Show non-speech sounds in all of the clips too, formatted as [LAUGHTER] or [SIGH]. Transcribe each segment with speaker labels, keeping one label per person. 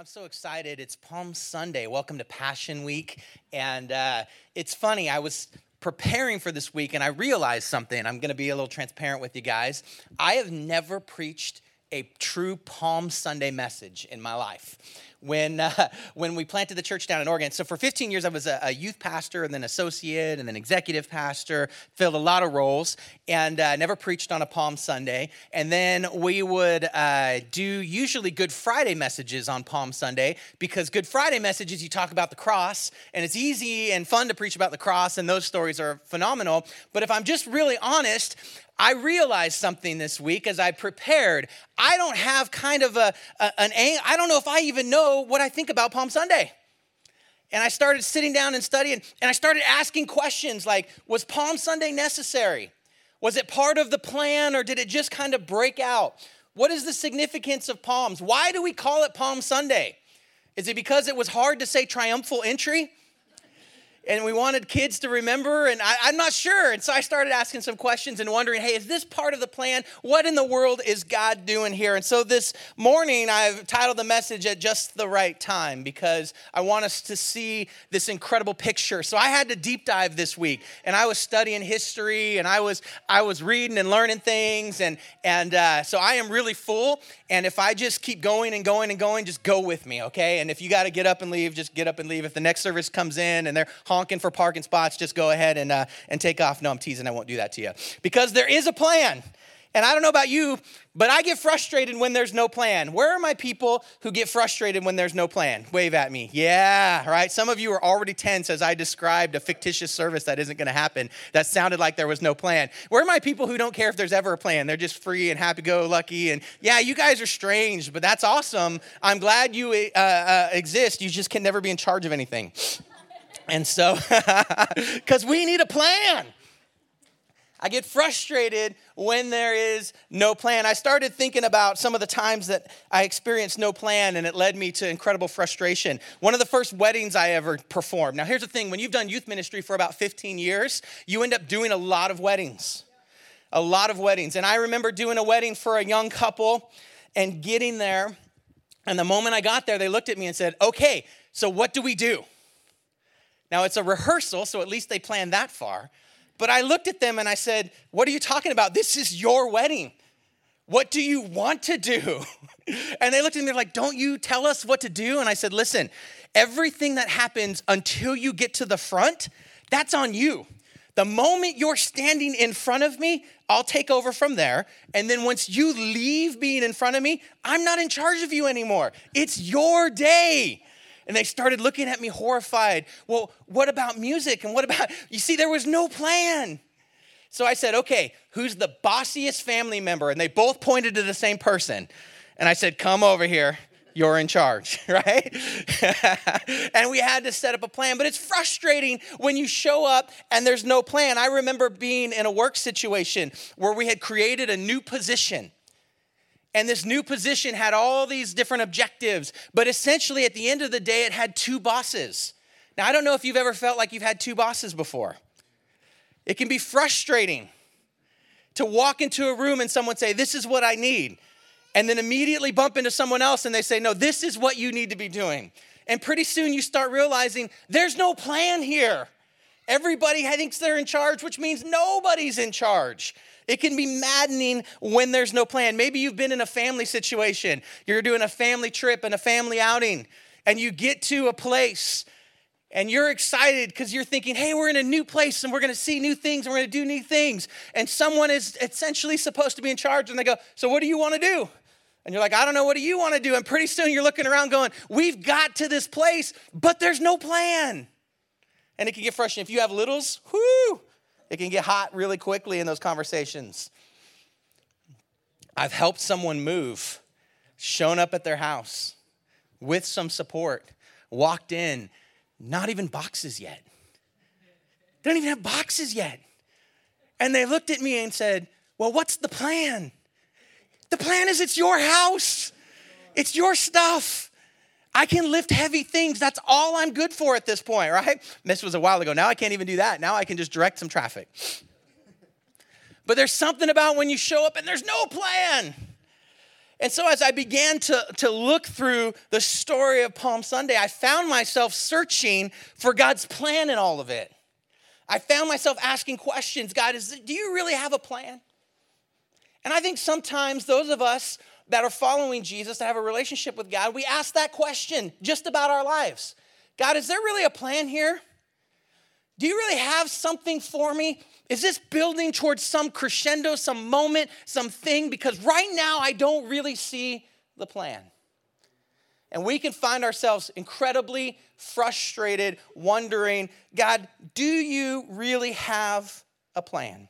Speaker 1: I'm so excited. It's Palm Sunday. Welcome to Passion Week. And uh, it's funny, I was preparing for this week and I realized something. I'm going to be a little transparent with you guys. I have never preached a true Palm Sunday message in my life when, uh, [LAUGHS] when we planted the church down in Oregon. So for 15 years, I was a, a, youth pastor and then associate and then executive pastor, filled a lot of roles, and uh, never preached on a Palm Sunday. And then we would uh, do usually Good Friday messages on Palm Sunday because Good Friday messages, you talk about the cross, and it's easy and fun to preach about the cross, and those stories are phenomenal. But if I'm just really honest, I realized something this week as I prepared. I don't have kind of a, a an I don't know if I even know what I think about Palm Sunday. And I started sitting down and studying, and I started asking questions like, was Palm Sunday necessary? Was it part of the plan, or did it just kind of break out? What is the significance of palms? Why do we call it Palm Sunday? Is it because it was hard to say triumphal entry? And we wanted kids to remember, and I, am not sure. And so I started asking some questions and wondering, hey, is this part of the plan? What in the world is God doing here? And so this morning, I've titled the message at just the right time because I want us to see this incredible picture. So I had to deep dive this week, and I was studying history, and I was I was reading and learning things, and and uh, so I am really full. And if I just keep going and going and going, just go with me, okay? And if you got to get up and leave, just get up and leave. If the next service comes in and they're for parking spots, just go ahead and, uh, and take off. No, I'm teasing. I won't do that to you. Because there is a plan. And I don't know about you, but I get frustrated when there's no plan. Where are my people who get frustrated when there's no plan? Wave at me. Yeah, right? Some of you are already tense as I described a fictitious service that isn't going to happen. That sounded like there was no plan. Where are my people who don't care if there's ever a plan? They're just free and happy go lucky. And yeah, you guys are strange, but that's awesome. I'm glad you uh, uh, exist. You just can never be in charge of anything. And so, [LAUGHS] because we need a plan. I get frustrated when there is no plan. I started thinking about some of the times that I experienced no plan and it led me to incredible frustration. One of the first weddings I ever performed. Now, here's the thing when you've done youth ministry for about 15 years, you end up doing a lot of weddings. A lot of weddings. And I remember doing a wedding for a young couple and getting there. And the moment I got there, they looked at me and said, Okay, so what do we do? Now, it's a rehearsal, so at least they planned that far. But I looked at them and I said, What are you talking about? This is your wedding. What do you want to do? [LAUGHS] And they looked at me they're like, Don't you tell us what to do? And I said, Listen, everything that happens until you get to the front, that's on you. The moment you're standing in front of me, I'll take over from there. And then once you leave being in front of me, I'm not in charge of you anymore. It's your day. And they started looking at me horrified. Well, what about music? And what about, [LAUGHS] you see, there was no plan. So I said, okay, who's the bossiest family member? And they both pointed to the same person. And I said, come over here. You're in charge, [LAUGHS] right? [LAUGHS] and we had to set up a plan. But it's frustrating when you show up and there's no plan. I remember being in a work situation where we had created a new position and this new position had all these different objectives, but essentially at the end of the day, it had two bosses. Now, I don't know if you've ever felt like you've had two bosses before. It can be frustrating to walk into a room and someone say, This is what I need. And then immediately bump into someone else and they say, No, this is what you need to be doing. And pretty soon you start realizing there's no plan here. Everybody thinks they're in charge, which means nobody's in charge. It can be maddening when there's no plan. Maybe you've been in a family situation, you're doing a family trip and a family outing, and you get to a place and you're excited because you're thinking, hey, we're in a new place and we're going to see new things and we're going to do new things. And someone is essentially supposed to be in charge, and they go, so what do you want to do? And you're like, I don't know, what do you want to do? And pretty soon you're looking around going, we've got to this place, but there's no plan. And it can get frustrating. If you have littles, whoo, it can get hot really quickly in those conversations. I've helped someone move, shown up at their house with some support, walked in, not even boxes yet. They don't even have boxes yet. And they looked at me and said, Well, what's the plan? The plan is it's your house, it's your stuff. I can lift heavy things. That's all I'm good for at this point, right? [LAUGHS] This was a while ago. Now I can't even do that. Now I can just direct some traffic. [LAUGHS] But there's something about when you show up and there's no plan. And so, as I began to, to look through the story of Palm Sunday, I found myself searching for God's plan in all of it. I found myself asking questions God, is, do you really have a plan? And I think sometimes those of us that are following Jesus, that have a relationship with God, we ask that question just about our lives God, is there really a plan here? Do you really have something for me? Is this building towards some crescendo, some moment, something? Because right now I don't really see the plan. And we can find ourselves incredibly frustrated, wondering, God, do you really have a plan?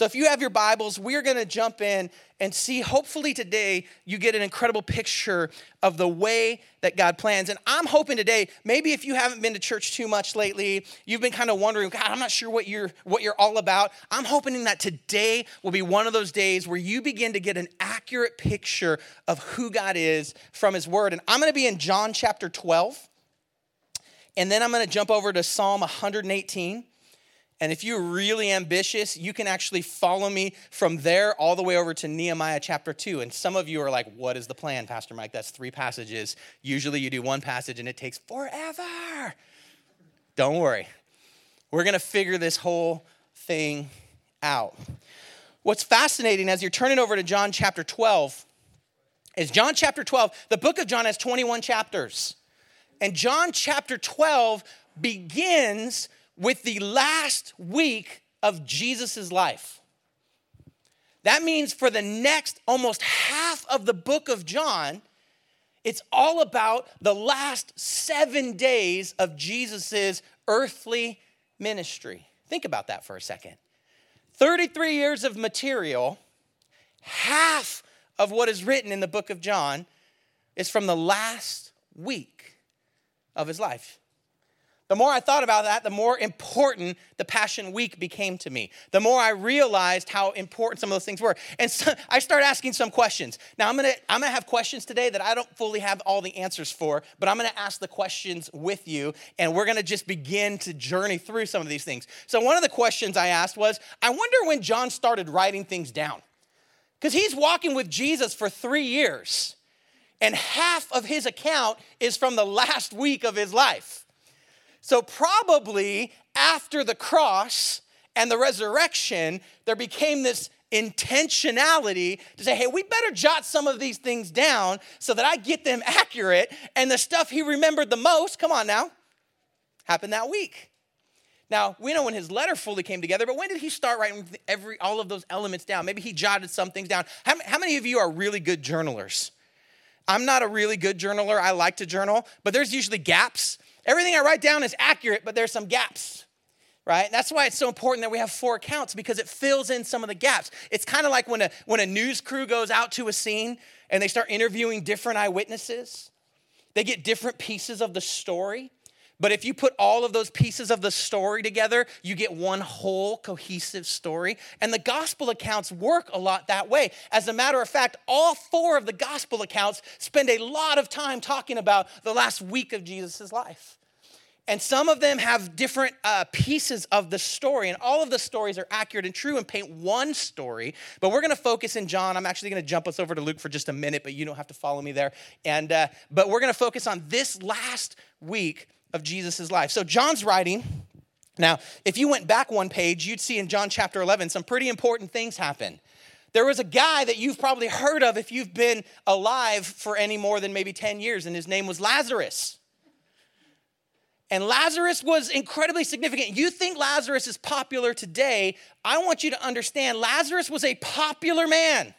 Speaker 1: So, if you have your Bibles, we're going to jump in and see. Hopefully, today you get an incredible picture of the way that God plans. And I'm hoping today, maybe if you haven't been to church too much lately, you've been kind of wondering, God, I'm not sure what you're what you're all about. I'm hoping that today will be one of those days where you begin to get an accurate picture of who God is from His Word. And I'm going to be in John chapter 12, and then I'm going to jump over to Psalm 118. And if you're really ambitious, you can actually follow me from there all the way over to Nehemiah chapter 2. And some of you are like, What is the plan, Pastor Mike? That's three passages. Usually you do one passage and it takes forever. Don't worry. We're going to figure this whole thing out. What's fascinating as you're turning over to John chapter 12 is John chapter 12, the book of John has 21 chapters. And John chapter 12 begins with the last week of Jesus' life. That means for the next almost half of the book of John, it's all about the last seven days of Jesus' earthly ministry. Think about that for a second. 33 years of material, half of what is written in the book of John is from the last week of his life. The more I thought about that, the more important the Passion Week became to me. The more I realized how important some of those things were. And so [LAUGHS] I started asking some questions. Now, I'm gonna, I'm gonna have questions today that I don't fully have all the answers for, but I'm gonna ask the questions with you, and we're gonna just begin to journey through some of these things. So, one of the questions I asked was I wonder when John started writing things down. Because he's walking with Jesus for three years, and half of his account is from the last week of his life. So, probably after the cross and the resurrection, there became this intentionality to say, hey, we better jot some of these things down so that I get them [LAUGHS] accurate. And the stuff he remembered the most, come on now, happened that week. Now, we know when his letter fully came together, but when did he start writing every, all of those elements down? Maybe he jotted some things down. How, how many of you are really good journalers? I'm not a really good journaler. I like to journal, but there's usually gaps Everything I write down is accurate, but there's some gaps, right? That's why it's so important that we have four accounts because it fills in some of the gaps. It's kind of like when a, when a news crew goes out to a scene and they start interviewing different eyewitnesses, they get different pieces of the story. But if you put all of those pieces of the story together, you get one whole cohesive story. And the gospel accounts work a lot that way. As a matter of fact, all four of the gospel accounts spend a lot of time talking about the last week of Jesus' life. And some of them have different uh, pieces of the story, and all of the stories are accurate and true and paint one story. But we're going to focus in John. I'm actually going to jump us over to Luke for just a minute, but you don't have to follow me there. And uh, but we're going to focus on this last week of Jesus' life. So John's writing. Now, if you went back one page, you'd see in John chapter 11 some pretty important things happen. There was a guy that you've probably heard of if you've been alive for any more than maybe 10 years, and his name was Lazarus. And Lazarus was incredibly significant. You think Lazarus is popular today. I want you to understand Lazarus was a popular man.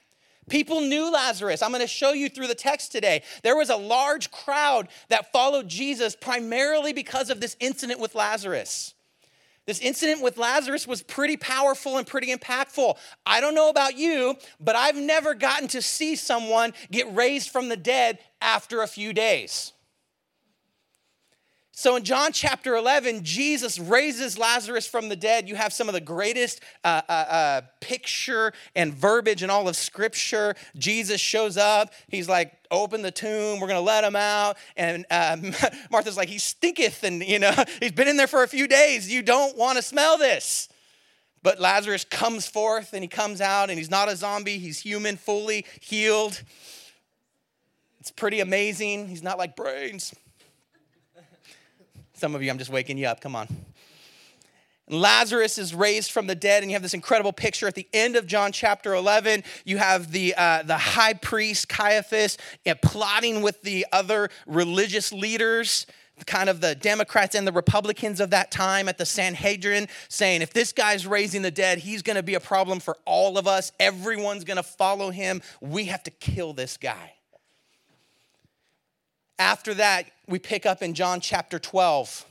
Speaker 1: People knew Lazarus. I'm going to show you through the text today. There was a large crowd that followed Jesus primarily because of this incident with Lazarus. This incident with Lazarus was pretty powerful and pretty impactful. I don't know about you, but I've never gotten to see someone get raised from the dead after a few days. So in John chapter 11, Jesus raises Lazarus from the dead. You have some of the greatest uh, uh, uh, picture and verbiage in all of Scripture. Jesus shows up. He's like, open the tomb. We're going to let him out. And um, [LAUGHS] Martha's like, he stinketh. And, you know, [LAUGHS] he's been in there for a few days. You don't want to smell this. But Lazarus comes forth and he comes out and he's not a zombie. He's human, fully healed. It's pretty amazing. He's not like brains. Some of you, I'm just waking you up. Come on. Lazarus is raised from the dead, and you have this incredible picture at the end of John chapter 11. You have the, uh, the high priest Caiaphas plotting with the other religious leaders, kind of the Democrats and the Republicans of that time at the Sanhedrin, saying, if this guy's raising the dead, he's gonna be a problem for all of us. Everyone's gonna follow him. We have to kill this guy. After that, we pick up in John chapter 12.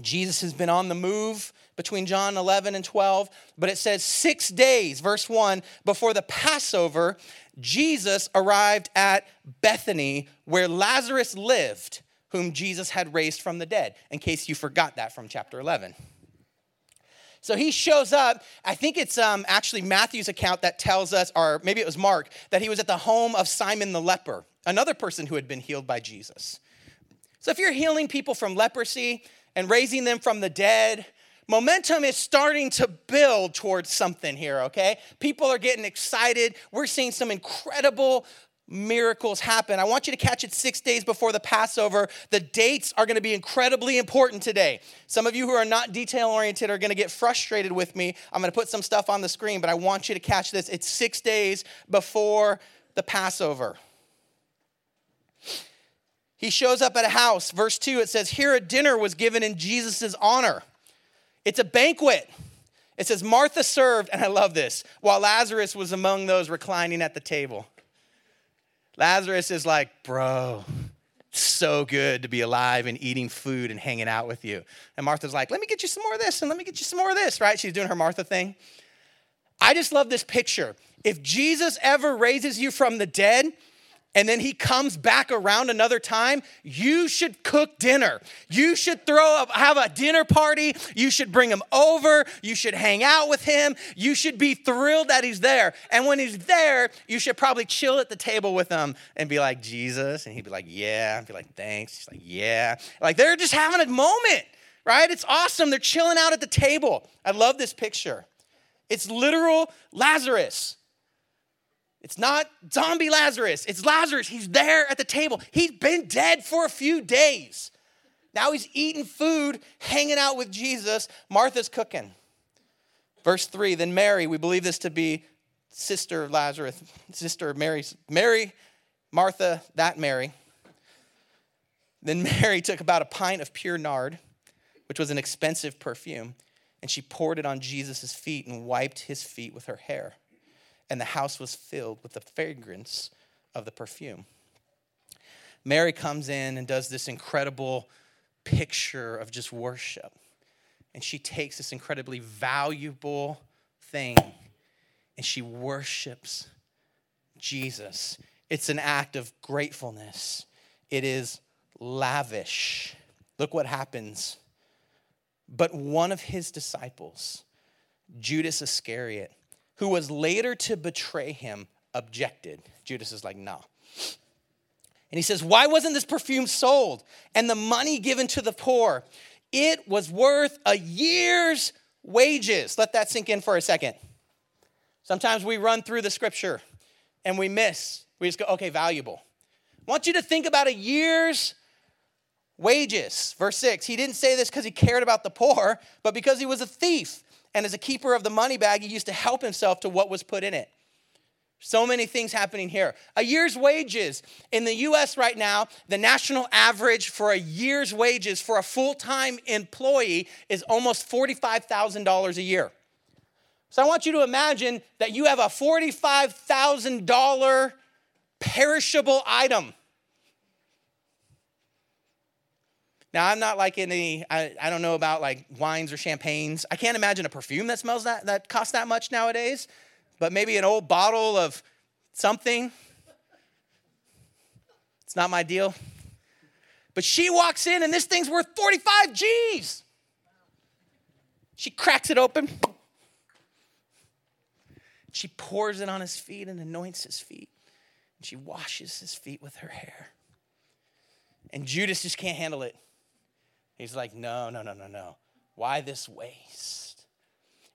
Speaker 1: Jesus has been on the move between John 11 and 12, but it says six days, verse 1, before the Passover, Jesus arrived at Bethany where Lazarus lived, whom Jesus had raised from the dead, in case you forgot that from chapter 11. So he shows up. I think it's um, actually Matthew's account that tells us, or maybe it was Mark, that he was at the home of Simon the leper, another person who had been healed by Jesus. So if you're healing people from leprosy and raising them from the dead, momentum is starting to build towards something here, okay? People are getting excited. We're seeing some incredible miracles happen. I want you to catch it six days before the Passover. The dates are going to be incredibly important today. Some of you who are not detail oriented are going to get frustrated with me. I'm going to put some stuff on the screen, but I want you to catch this. It's six days before the Passover. He shows up at a house. Verse 2, it says, Here a dinner was given in Jesus' honor. It's a banquet. It says, Martha served, and I love this, while Lazarus was among those reclining at the table. Lazarus is like, Bro, so good to be alive and eating food and hanging out with you. And Martha's like, Let me get you some more of this, and let me get you some more of this, right? She's doing her Martha thing. I just love this picture. If Jesus ever raises you from the dead, and then he comes back around another time, you should cook dinner. You should throw up, have a dinner party. You should bring him over. You should hang out with him. You should be thrilled that he's there. And when he's there, you should probably chill at the table with him and be like, Jesus. And he'd be like, yeah. And be like, thanks. He's like, yeah. Like they're just having a moment, right? It's awesome. They're chilling out at the table. I love this picture. It's literal Lazarus. It's not zombie Lazarus, it's Lazarus. He's there at the table. He's been dead for a few days. Now he's eating food, hanging out with Jesus. Martha's cooking. Verse 3 Then Mary, we believe this to be sister of Lazarus, sister Mary, Mary, Martha, that Mary. Then Mary took about a pint of pure nard, which was an expensive perfume, and she poured it on Jesus' feet and wiped his feet with her hair and the house was filled with the fragrance of the perfume. Mary comes in and does this incredible picture of just worship. And she takes this incredibly valuable thing and she worships Jesus. It's an act of gratefulness, it is lavish. Look what happens. But one of his disciples, Judas Iscariot, who was later to betray him, objected. Judas is like, no. And he says, Why wasn't this perfume sold and the money given to the poor? It was worth a year's wages. Let that sink in for a second. Sometimes we run through the scripture and we miss. We just go, okay, valuable. I want you to think about a year's wages. Verse 6. He didn't say this because he cared about the poor, but because he was a thief. And as a keeper of the money bag, he used to help himself to what was put in it. So many things happening here. A year's wages. In the US right now, the national average for a year's wages for a full time employee is almost $45,000 a year. So I want you to imagine that you have a $45,000 perishable item Now, I'm not like any, I, I don't know about like wines or champagnes. I can't imagine a perfume that smells that, that costs that much nowadays, but maybe an old bottle of something. It's not my deal. But she walks in and this thing's worth 45 G's. She cracks it open. She pours it on his feet and anoints his feet. And she washes his feet with her hair. And Judas just can't handle it. He's like, no, no, no, no, no. Why this waste?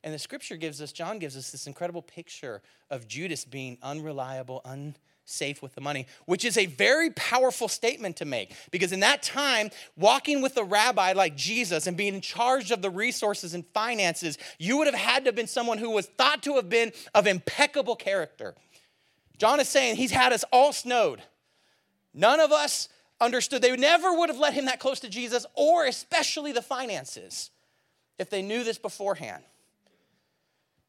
Speaker 1: And the scripture gives us, John gives us this incredible picture of Judas being unreliable, unsafe with the money, which is a very powerful statement to make. Because in that time, walking with a rabbi like Jesus and being in charge of the resources and finances, you would have had to have been someone who was thought to have been of impeccable character. John is saying he's had us all snowed. None of us understood. They never would have let him that close to Jesus, or especially the finances, if they knew this beforehand.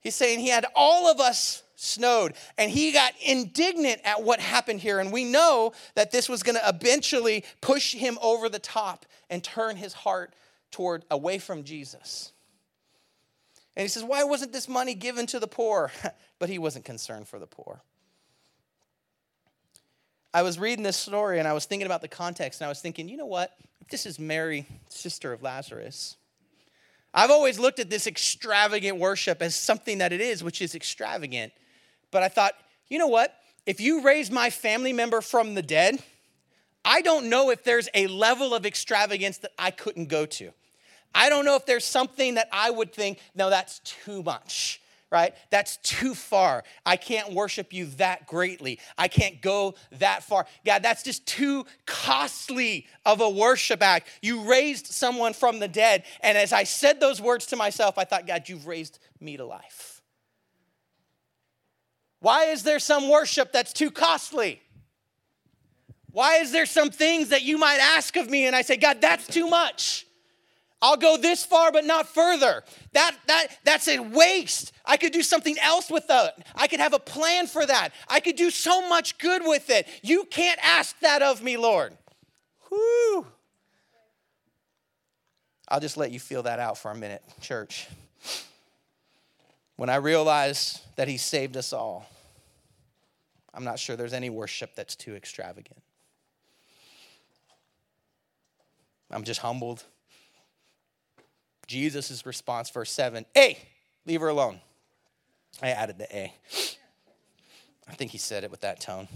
Speaker 1: He's saying he had all of us snowed, and he got indignant at what happened here. And we know that this was going to eventually push him over the top and turn his heart toward away from Jesus. And he says, Why wasn't this money given to the poor? [LAUGHS] but he wasn't concerned for the poor. I was reading this story and I was thinking about the context, and I was thinking, you know what? This is Mary, sister of Lazarus, I've always looked at this extravagant worship as something that it is, which is extravagant. But I thought, you know what? If you raise my family member from the dead, I don't know if there's a level of extravagance that I couldn't go to. I don't know if there's something that I would think, no, that's too much right? That's too far. I can't worship you that greatly. I can't go that far. God, that's just too costly of a worship act. You raised someone from the dead. And as I said those words to myself, I thought, God, you've raised me to life. Why is there some worship that's too costly? Why is there some things that you might ask of me and I say, God, that's too much? I'll go this far but not further. That, that, that's a waste. I could do something else with that. I could have a plan for that. I could do so much good with it. You can't ask that of me, Lord. Whew. I'll just let you feel that out for a minute, church. When I realized that He saved us all, I'm not sure there's any worship that's too extravagant. I'm just humbled Jesus' response, verse 7 A, leave her alone. I added the A. I think he said it with that tone.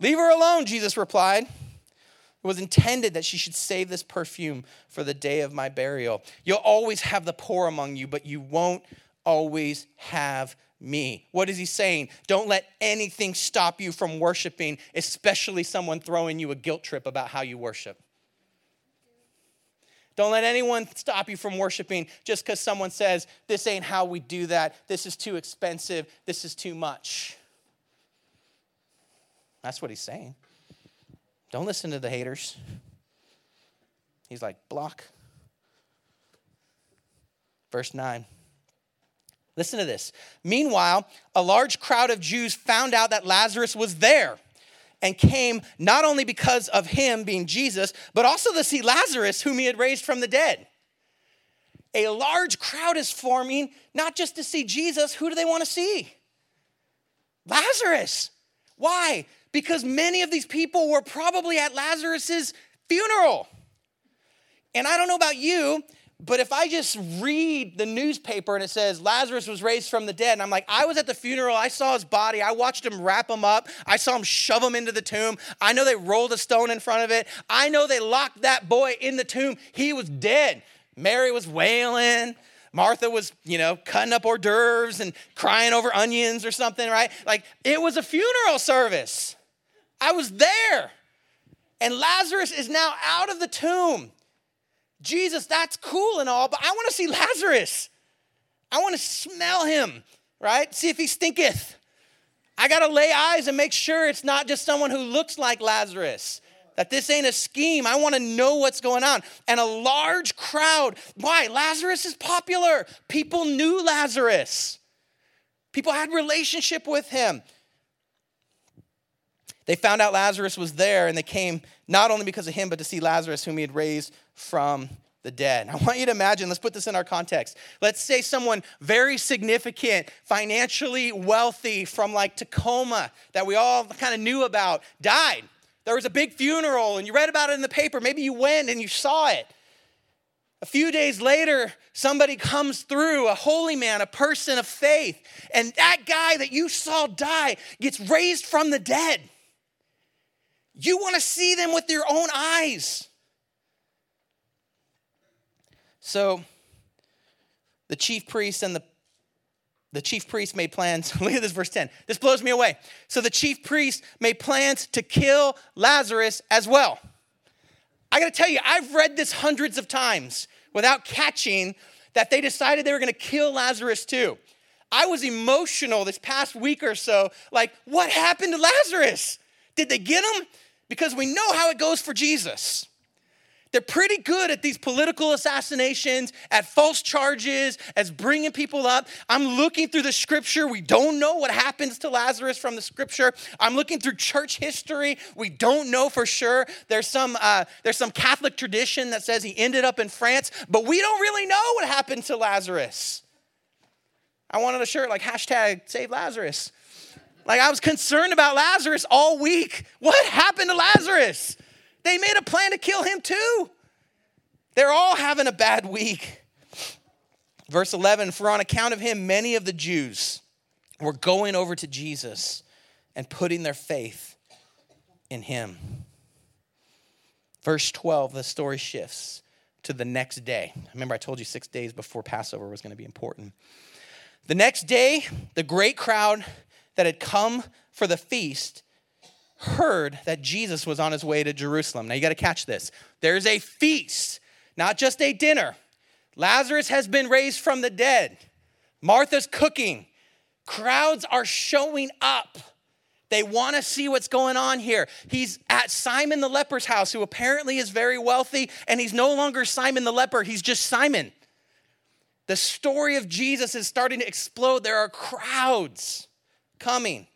Speaker 1: Leave her alone, Jesus replied. It was intended that she should save this perfume for the day of my burial. You'll always have the poor among you, but you won't always have me. What is he saying? Don't let anything stop you from worshiping, especially someone throwing you a guilt trip about how you worship. Don't let anyone stop you from worshiping just because someone says, This ain't how we do that. This is too expensive. This is too much. That's what he's saying. Don't listen to the haters. He's like, Block. Verse 9. Listen to this. Meanwhile, a large crowd of Jews found out that Lazarus was there and came not only because of him being Jesus, but also to see Lazarus, whom he had raised from the dead. A large crowd is forming, not just to see Jesus, who do they want to see? Lazarus. Why? Because many of these people were probably at Lazarus's funeral. And I don't know about you, but if I just read the newspaper and it says Lazarus was raised from the dead, and I'm like, I was at the funeral, I saw his body, I watched him wrap him up, I saw him shove him into the tomb, I know they rolled a stone in front of it, I know they locked that boy in the tomb, he was dead. Mary was wailing. Martha was, you know, cutting up hors d'oeuvres and crying over onions or something, right? Like it was a funeral service. I was there. And Lazarus is now out of the tomb. Jesus, that's cool and all, but I want to see Lazarus. I want to smell him, right? See if he stinketh. I got to lay eyes and make sure it's not just someone who looks like Lazarus. That this ain't a scheme. I want to know what's going on. And a large crowd. Why? Lazarus is popular. People knew Lazarus. People had relationship with him. They found out Lazarus was there and they came not only because of him, but to see Lazarus, whom he had raised from the dead. I want you to imagine, let's put this in our context. Let's say someone very significant, financially wealthy from like Tacoma that we all kind of knew about died. There was a big funeral and you read about it in the paper. Maybe you went and you saw it. A few days later, somebody comes through, a holy man, a person of faith, and that guy that you saw die gets raised from the dead. You want to see them with your own eyes. So the chief priests and the the chief priest made plans. [LAUGHS] Look at this, verse 10. This blows me away. So the chief priest made plans to kill Lazarus as well. I gotta tell you, I've read this hundreds of times without catching that they decided they were gonna kill Lazarus too. I was emotional this past week or so. Like, what happened to Lazarus? Did they get him? Because we know how it goes for Jesus. They're pretty good at these political assassinations, at false charges, as bringing people up. I'm looking through the scripture. We don't know what happens to Lazarus from the scripture. I'm looking through church history. We don't know for sure. There's some, uh, there's some Catholic tradition that says he ended up in France, but we don't really know what happened to Lazarus. I wanted a shirt like hashtag save Lazarus. Like I was concerned about Lazarus all week. What happened to Lazarus? They made a plan to kill him too. They're all having a bad week. Verse 11 For on account of him, many of the Jews were going over to Jesus and putting their faith in him. Verse 12, the story shifts to the next day. Remember, I told you six days before Passover was going to be important. The next day, the great crowd that had come for the feast heard that Jesus was on his way to Jerusalem. Now you got to catch this. There's a feast, not just a dinner. Lazarus has been raised from the dead. Martha's cooking. Crowds are showing up. They want to see what's going on here. He's at Simon the leper's house, who apparently is very wealthy, and he's no longer Simon the leper, he's just Simon. The story of Jesus is starting to explode. There are crowds coming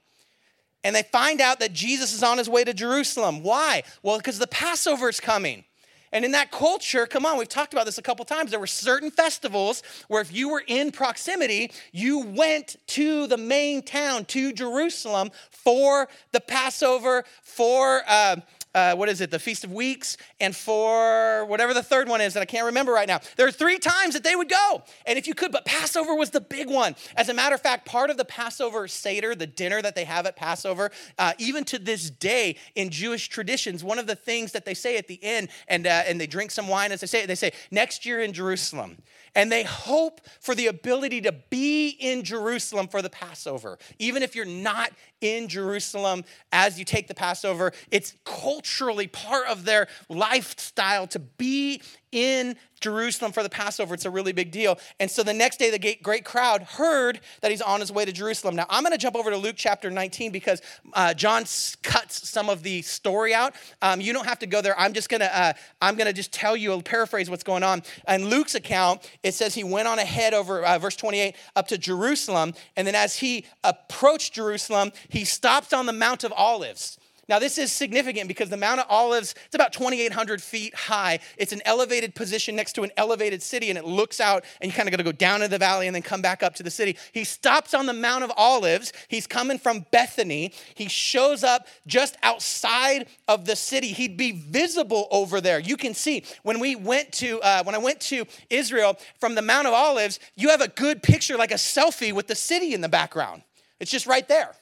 Speaker 1: and they find out that Jesus is on his way to Jerusalem. Why? Well, because the Passover is coming. And in that culture, come on, we've talked about this a couple times. There were certain festivals where if you were in proximity, you went to the main town, to Jerusalem, for the Passover, for uh, uh, what is it, the Feast of Weeks, and for whatever the third one is that I can't remember right now. There are three times that they would go. And if you could, but Passover was the big one. As a matter of fact, part of the Passover Seder, the dinner that they have at Passover, uh, even to this day in Jewish traditions, one of the things that they say at the end, and, uh, and they drink some wine as they say it, they say, next year in Jerusalem and they hope for the ability to be in Jerusalem for the Passover. Even if you're not in Jerusalem as you take the Passover, it's culturally part of their lifestyle to be in Jerusalem for the Passover. It's a really big deal. And so the next day, the great crowd heard that he's on his way to Jerusalem. Now, I'm going to jump over to Luke chapter 19 because uh, John cuts some of the story out. Um, you don't have to go there. I'm just going to, uh, I'm going to just tell you, paraphrase what's going on. In Luke's account, it says he went on ahead over uh, verse 28 up to Jerusalem. And then as he approached Jerusalem, he stopped on the Mount of Olives. Now, this is significant because the Mount of Olives, it's about 2,800 feet high. It's an elevated position next to an elevated city, and it looks out, and you kind of got to go down into the valley and then come back up to the city. He stops on the Mount of Olives. He's coming from Bethany. He shows up just outside of the city. He'd be visible over there. You can see when we went to, uh, when I went to Israel from the Mount of Olives, you have a good picture, like a selfie with the city in the background. It's just right there.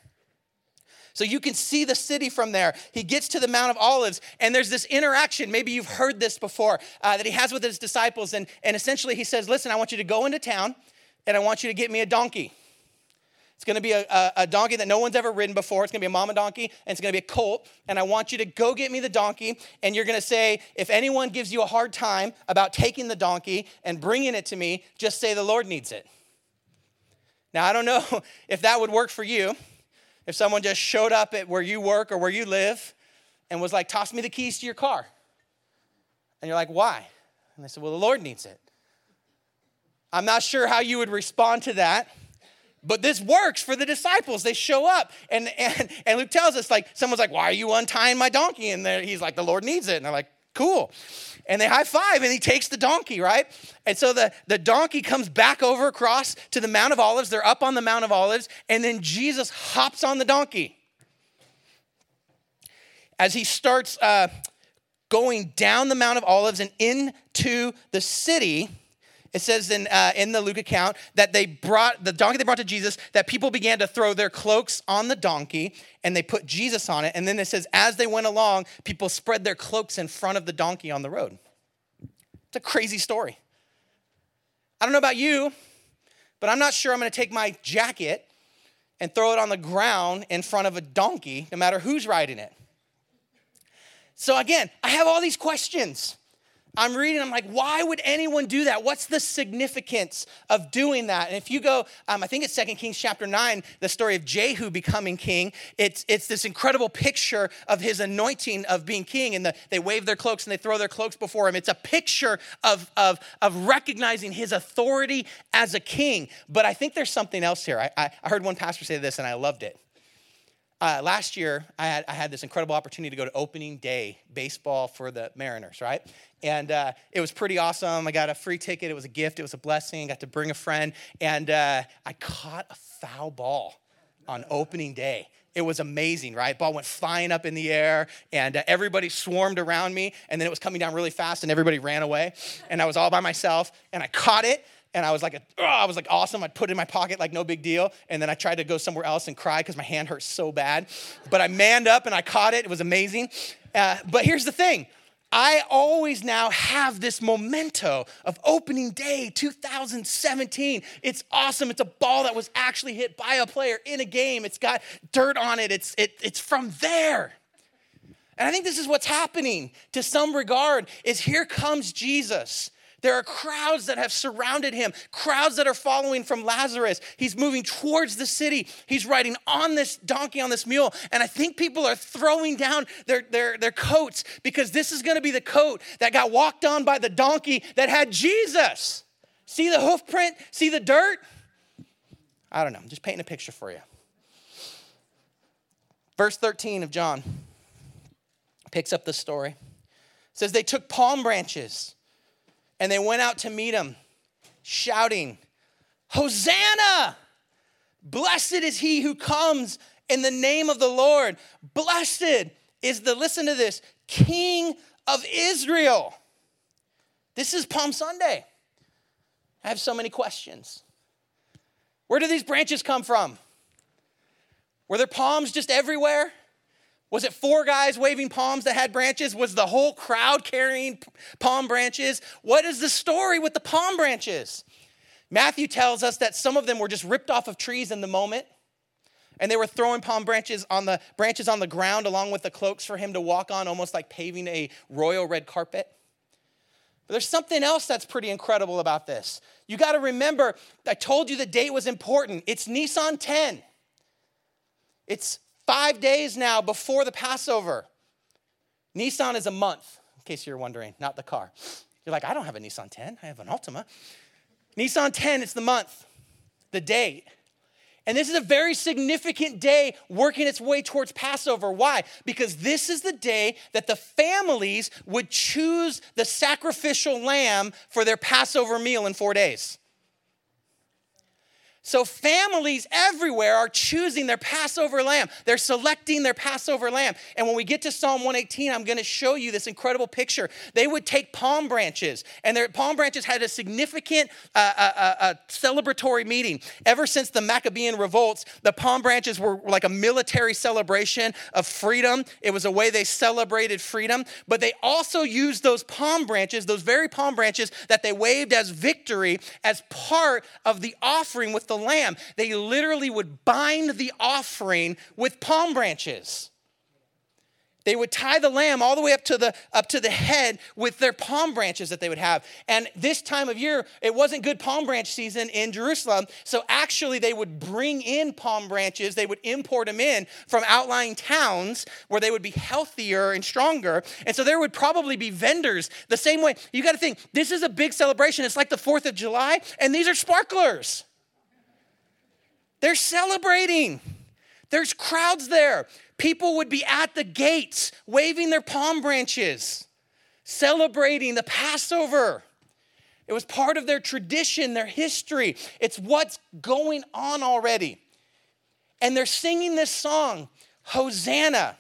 Speaker 1: So you can see the city from there. He gets to the Mount of Olives, and there's this interaction. Maybe you've heard this before uh, that he has with his disciples. And, and essentially, he says, Listen, I want you to go into town, and I want you to get me a donkey. It's gonna be a, a, a, donkey that no one's ever ridden before. It's gonna be a mama donkey, and it's gonna be a colt. And I want you to go get me the donkey, and you're gonna say, if anyone gives you a hard time about taking the donkey and bringing it to me, just say the Lord needs it. Now, I don't know [LAUGHS] if that would work for you. If someone just showed up at where you work or where you live and was like, toss me the keys to your car. And you're like, why? And they said, well, the Lord needs it. I'm not sure how you would respond to that. But this works for the disciples. They show up. And, and, and Luke tells us, like, someone's like, Why are you untying my donkey? And he's like, The Lord needs it. And they're like, Cool and they high five and he takes the donkey, right? And so the, the donkey comes back over across to the Mount of Olives. They're up on the Mount of Olives, and then Jesus hops on the donkey. As he starts uh, going down the Mount of Olives and into the city, it says in, uh, in the Luke account that they brought the donkey they brought to Jesus, that people began to throw their cloaks on the donkey and they put Jesus on it. And then it says, as they went along, people spread their cloaks in front of the donkey on the road. It's a crazy story. I don't know about you, but I'm not sure I'm gonna take my jacket and throw it on the ground in front of a donkey, no matter who's riding it. So again, I have all these questions. I'm reading, I'm like, why would anyone do that? What's the significance of doing that? And if you go, um, I think it's 2 Kings chapter 9, the story of Jehu becoming king, it's, it's this incredible picture of his anointing of being king. And the, they wave their cloaks and they throw their cloaks before him. It's a picture of, of, of recognizing his authority as a king. But I think there's something else here. I, I, I heard one pastor say this and I loved it. Uh, last year, I had, I had this incredible opportunity to go to opening day baseball for the Mariners, right? And uh, it was pretty awesome. I got a free ticket. It was a gift. It was a blessing. I got to bring a friend. And uh, I caught a foul ball on opening day. It was amazing, right? Ball went flying up in the air, and uh, everybody swarmed around me. And then it was coming down really fast, and everybody ran away. And I was all by myself, and I caught it and I was like, oh, I was like awesome. I'd put it in my pocket like no big deal. And then I tried to go somewhere else and cry because my hand hurt so bad. But I manned up and I caught it. It was amazing. Uh, but here's the thing. I always now have this memento of opening day 2017. It's awesome. It's a ball that was actually hit by a player in a game. It's got dirt on it. It's, it, it's from there. And I think this is what's happening to some regard is here comes Jesus there are crowds that have surrounded him, crowds that are following from Lazarus. He's moving towards the city. He's riding on this donkey, on this mule. And I think people are throwing down their, their, their coats because this is going to be the coat that got walked on by the donkey that had Jesus. See the hoof print? See the dirt? I don't know. I'm just painting a picture for you. Verse 13 of John picks up the story. It says they took palm branches and they went out to meet him, shouting, Hosanna! Blessed is he who comes in the name of the Lord. Blessed is the, listen to this, King of Israel. This is Palm Sunday. I have so many questions. Where do these branches come from? Were there palms just everywhere? Was it four guys waving palms that had branches? Was the whole crowd carrying palm branches? What is the story with the palm branches? Matthew tells us that some of them were just ripped off of trees in the moment and they were throwing palm branches on the branches on the ground along with the cloaks for him to walk on almost like paving a royal red carpet. But there's something else that's pretty incredible about this. You got to remember I told you the date was important. It's Nissan 10. It's Five days now before the Passover. Nissan is a month, in case you're wondering, not the car. You're like, I don't have a Nissan 10, I have an Altima. Nissan 10, it's the month, the date. And this is a very significant day working its way towards Passover. Why? Because this is the day that the families would choose the sacrificial lamb for their Passover meal in four days. So, families everywhere are choosing their Passover lamb. They're selecting their Passover lamb. And when we get to Psalm 118, I'm going to show you this incredible picture. They would take palm branches, and their palm branches had a significant uh, uh, uh, uh, celebratory meeting. Ever since the Maccabean revolts, the palm branches were like a military celebration of freedom. It was a way they celebrated freedom. But they also used those palm branches, those very palm branches that they waved as victory, as part of the offering with the lamb. They literally would bind the offering with palm branches. They would tie the lamb all the way up to the up to the head with their palm branches that they would have. And this time of year, it wasn't good palm branch season in Jerusalem. So actually they would bring in palm branches, they would import them in from outlying towns where they would be healthier and stronger. And so there would probably be vendors the same way. You got to think, this is a big celebration. It's like the 4th of July, and these are sparklers. They're celebrating. There's crowds there. People would be at the gates waving their palm branches, celebrating the Passover. It was part of their tradition, their history. It's what's going on already. And they're singing this song Hosanna.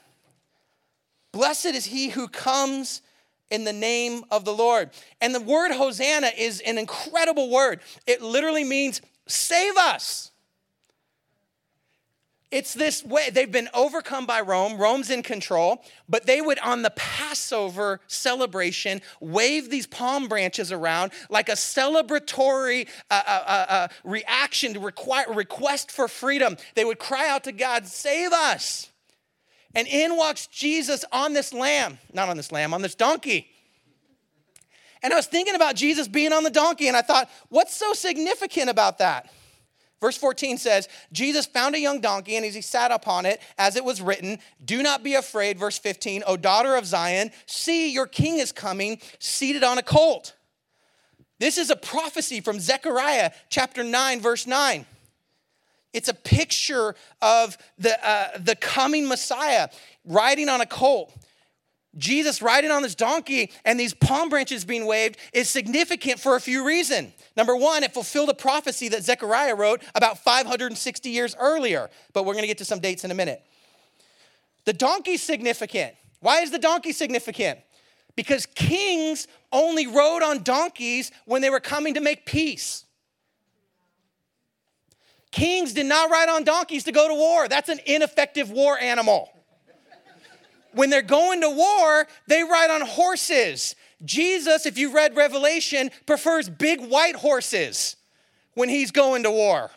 Speaker 1: Blessed is he who comes in the name of the Lord. And the word Hosanna is an incredible word. It literally means save us. It's this way they've been overcome by Rome. Rome's in control, but they would, on the Passover celebration, wave these palm branches around like a celebratory uh, uh, uh, uh reaction to request for freedom. They would cry out to God, Save us. And in walks Jesus on this lamb, not on this lamb, on this donkey. And I was thinking about Jesus being on the donkey, and I thought, what's so significant about that? Verse 14 says, Jesus found a young donkey, and as he sat upon it, as it was written, Do not be afraid. Verse 15, O daughter of Zion, see, your king is coming, seated on a colt. This is a prophecy from Zechariah chapter 9, verse 9. It's a picture of the, uh, the coming Messiah riding on a colt. Jesus riding on this donkey and these palm branches being waved is significant for a few reasons. Number one, it fulfilled a prophecy that Zechariah wrote about 560 years earlier, but we're to get to some dates in a minute. The donkey's significant. Why is the donkey significant? Because kings only rode on donkeys when they were coming to make peace. Kings did not ride on donkeys to go to war. That's an ineffective war animal when they're going to war, they ride on horses. Jesus, if you read Revelation, prefers big white horses when he's going to war.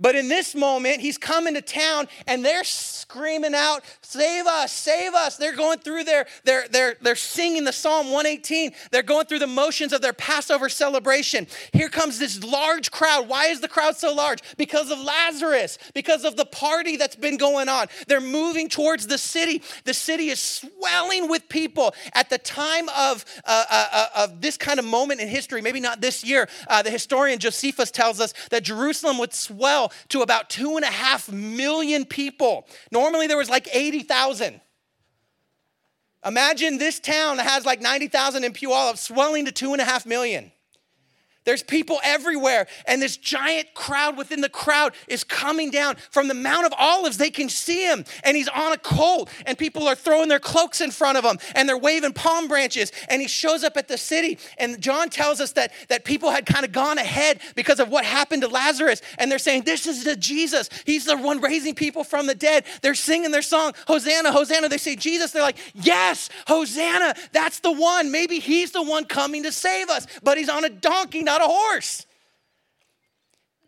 Speaker 1: But in this moment, he's coming to town and they're screaming out, Save us, save us. They're going through their, they're, they're, they're singing the Psalm 118. They're going through the motions of their Passover celebration. Here comes this large crowd. Why is the crowd so large? Because of Lazarus, because of the party that's been going on. They're moving towards the city. The city is swelling with people. At the time of, uh, uh, uh of this kind of moment in history, maybe not this year, uh, the historian Josephus tells us that Jerusalem would swell to about two and a half million people. Normally there was like 80,000. Imagine this town has like 90,000 in Puyallup swelling to two and a half million. There's people everywhere, and this giant crowd within the crowd is coming down from the Mount of Olives. They can see him, and he's on a colt, and people are throwing their cloaks in front of him, and they're waving palm branches. And he shows up at the city, and John tells us that, that people had kind of gone ahead because of what happened to Lazarus, and they're saying, This is the Jesus. He's the one raising people from the dead. They're singing their song, Hosanna, Hosanna. They say, Jesus. They're like, Yes, Hosanna, that's the one. Maybe he's the one coming to save us, but he's on a donkey, not a horse.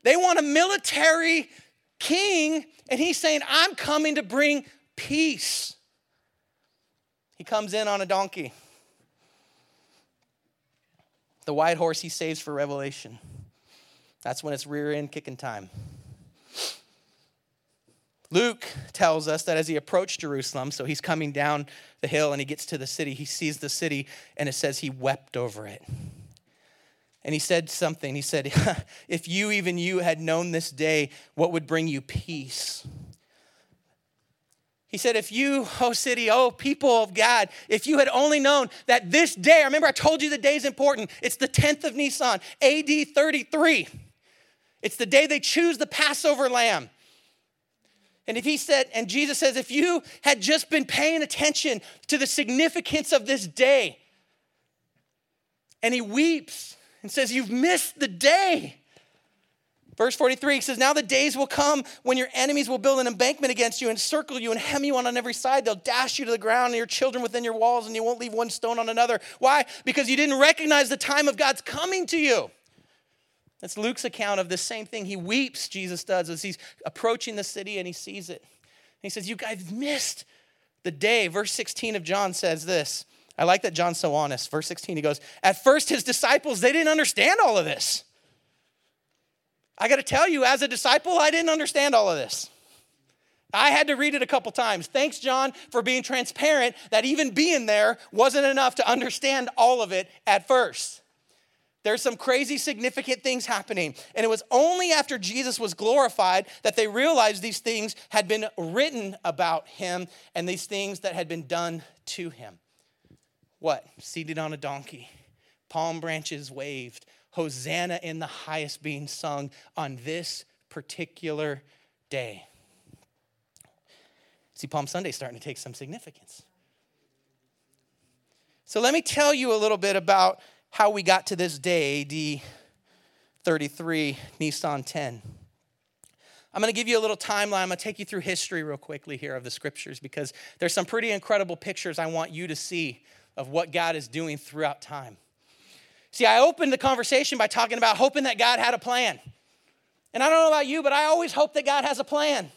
Speaker 1: They want a military king, and he's saying, I'm coming to bring peace. He comes in on a donkey. The white horse he saves for Revelation. That's when it's rear end kicking time. Luke tells us that as he approached Jerusalem, so he's coming down the hill and he gets to the city, he sees the city, and it says he wept over it. And he said something. He said, [LAUGHS] If you, even you, had known this day, what would bring you peace? He said, If you, oh city, oh people of God, if you had only known that this day, remember I told you the day is important. It's the 10th of Nisan, AD 33. It's the day they choose the Passover lamb. And if he said, and Jesus says, if you had just been paying attention to the significance of this day, and he weeps and says, You've missed the day. Verse 43 says, Now the days will come when your enemies will build an embankment against you and circle you and hem you on on every side. They'll dash you to the ground and your children within your walls, and you won't leave one stone on another. Why? Because you didn't recognize the time of God's coming to you. That's Luke's account of the same thing. He weeps, Jesus does, as he's approaching the city and he sees it. And he says, You guys missed the day. Verse 16 of John says this I like that John's so honest. Verse 16, he goes, At first, his disciples, they didn't understand all of this. I got to tell you, as a disciple, I didn't understand all of this. I had to read it a couple times. Thanks, John, for being transparent that even being there wasn't enough to understand all of it at first. There's some crazy significant things happening. And it was only after Jesus was glorified that they realized these things had been written about him and these things that had been done to him what? Seated on a donkey, palm branches waved, Hosanna in the highest being sung on this particular day. See, Palm Sunday starting to take some significance. So let me tell you a little bit about how we got to this day, AD 33, Nisan 10. I'm going to give you a little timeline. I'm going to take you through history real quickly here of the scriptures because there's some pretty incredible pictures I want you to see of what God is doing throughout time. See, I opened the conversation by talking about hoping that God had a plan. And I don't know about you, but I always hope that God has a plan.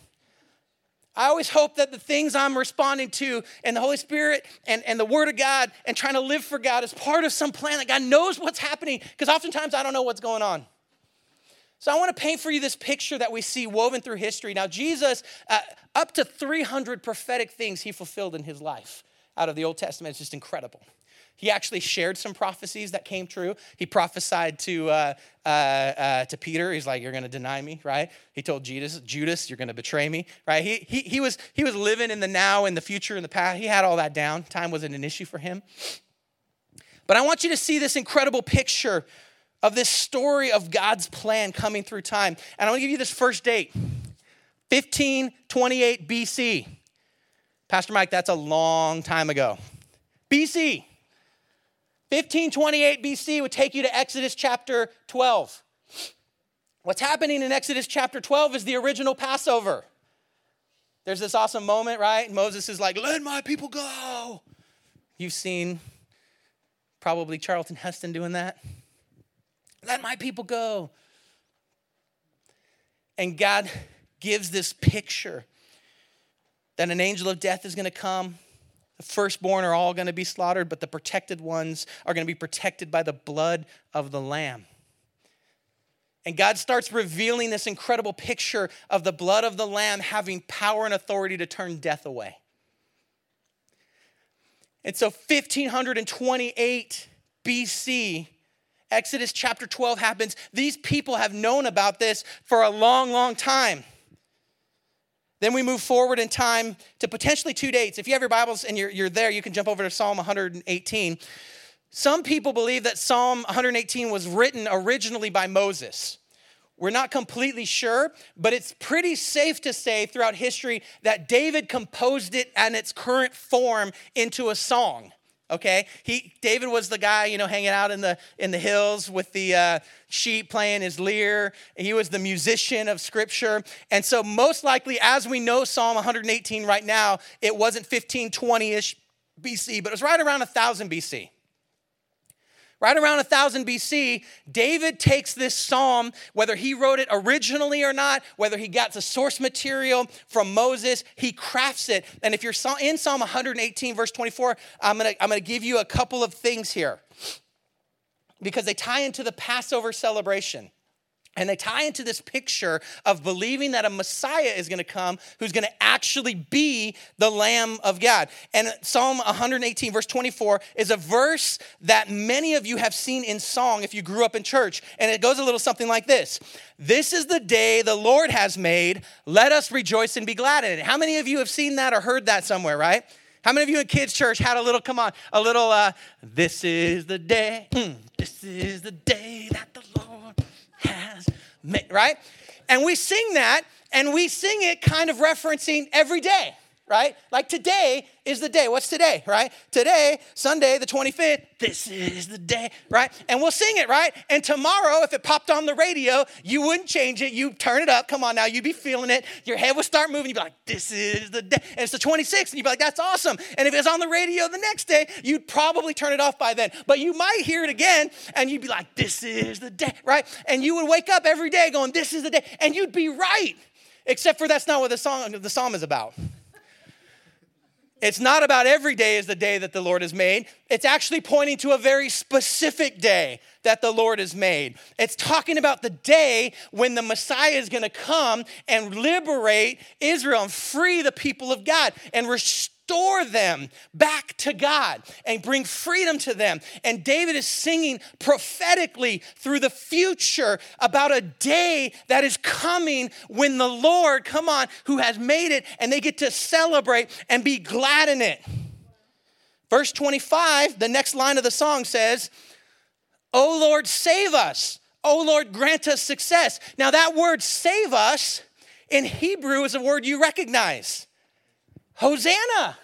Speaker 1: I always hope that the things I'm responding to and the Holy Spirit and, and the Word of God and trying to live for God is part of some plan that God knows what's happening because oftentimes I don't know what's going on. So I want to paint for you this picture that we see woven through history. Now, Jesus, uh, up to 300 prophetic things he fulfilled in his life out of the Old Testament. is just incredible. He actually shared some prophecies that came true. He prophesied to, uh, uh, uh, to Peter. He's like, You're going to deny me, right? He told Judas, Judas, You're going to betray me, right? He, he, he, was, he was living in the now, in the future, in the past. He had all that down. Time wasn't an issue for him. But I want you to see this incredible picture of this story of God's plan coming through time. And I want to give you this first date 1528 BC. Pastor Mike, that's a long time ago. BC. 1528 BC would take you to Exodus chapter 12. What's happening in Exodus chapter 12 is the original Passover. There's this awesome moment, right? Moses is like, let my people go. You've seen probably Charlton Heston doing that. Let my people go. And God gives this picture that an angel of death is going to come. The firstborn are all going to be slaughtered, but the protected ones are going to be protected by the blood of the Lamb. And God starts revealing this incredible picture of the blood of the Lamb having power and authority to turn death away. And so, 1528 BC, Exodus chapter 12 happens. These people have known about this for a long, long time. Then we move forward in time to potentially two dates. If you have your Bibles and you're, you're there, you can jump over to Psalm 118. Some people believe that Psalm 118 was written originally by Moses. We're not completely sure, but it's pretty safe to say throughout history that David composed it in its current form into a song okay? He david was the guy you know hanging out in the in the hills with the uh, sheep playing his lyre. He was the musician of scripture. And so most likely as we know psalm 118 right now it wasn't 1520ish bc but it was right around 1000 bc Right around 1000 BC, David takes this psalm, whether he wrote it originally or not, whether he got the source material from Moses, he crafts it. And if you're in Psalm 118, verse 24, I'm gonna, I'm gonna give you a couple of things here because they tie into the Passover celebration. And they tie into this picture of believing that a Messiah is going to come who's going to actually be the Lamb of God. And Psalm 118, verse 24, is a verse that many of you have seen in song if you grew up in church. And it goes a little something like this This is the day the Lord has made. Let us rejoice and be glad in it. How many of you have seen that or heard that somewhere, right? How many of you in kids' church had a little, come on, a little, uh, this is the day, mm, this is the day that the has made, right? And we sing that, and we sing it kind of referencing every day, right? Like today is the day. What's today, right? Today, Sunday, the 25th, this is the day, right? And we'll sing it, right? And tomorrow, if it popped on the radio, you wouldn't change it. You turn it up. Come on now, you'd be feeling it. Your head would start moving. You'd be like, this is the day. And it's the 26th, and you'd be like, that's awesome. And if it was on the radio the next day, you'd probably turn it off by then. But you might hear it again, and you'd be like, this is the day, right? And you would wake up every day going, this is the day. And you'd be right. Except for that's not what the song the psalm is about. It's not about every day is the day that the Lord has made. It's actually pointing to a very specific day that the Lord has made. It's talking about the day when the Messiah is going to come and liberate Israel and free the people of God and restore restore them back to God and bring freedom to them. And David is singing prophetically through the future about a day that is coming when the Lord, come on, who has made it, and they get to celebrate and be glad in it. Verse 25, the next line of the song says, Oh Lord, save us. Oh Lord, grant us success. Now, that word save us in Hebrew is a word you recognize. Hosanna.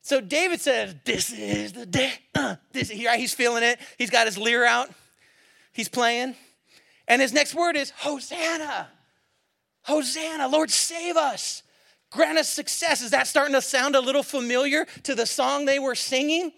Speaker 1: So David says, This is the day. Uh, this, right? He's feeling it. He's got his lyre out. He's playing. And his next word is Hosanna. Hosanna, Lord, save us. Grant us success. Is that starting to sound a little familiar to the song they were singing?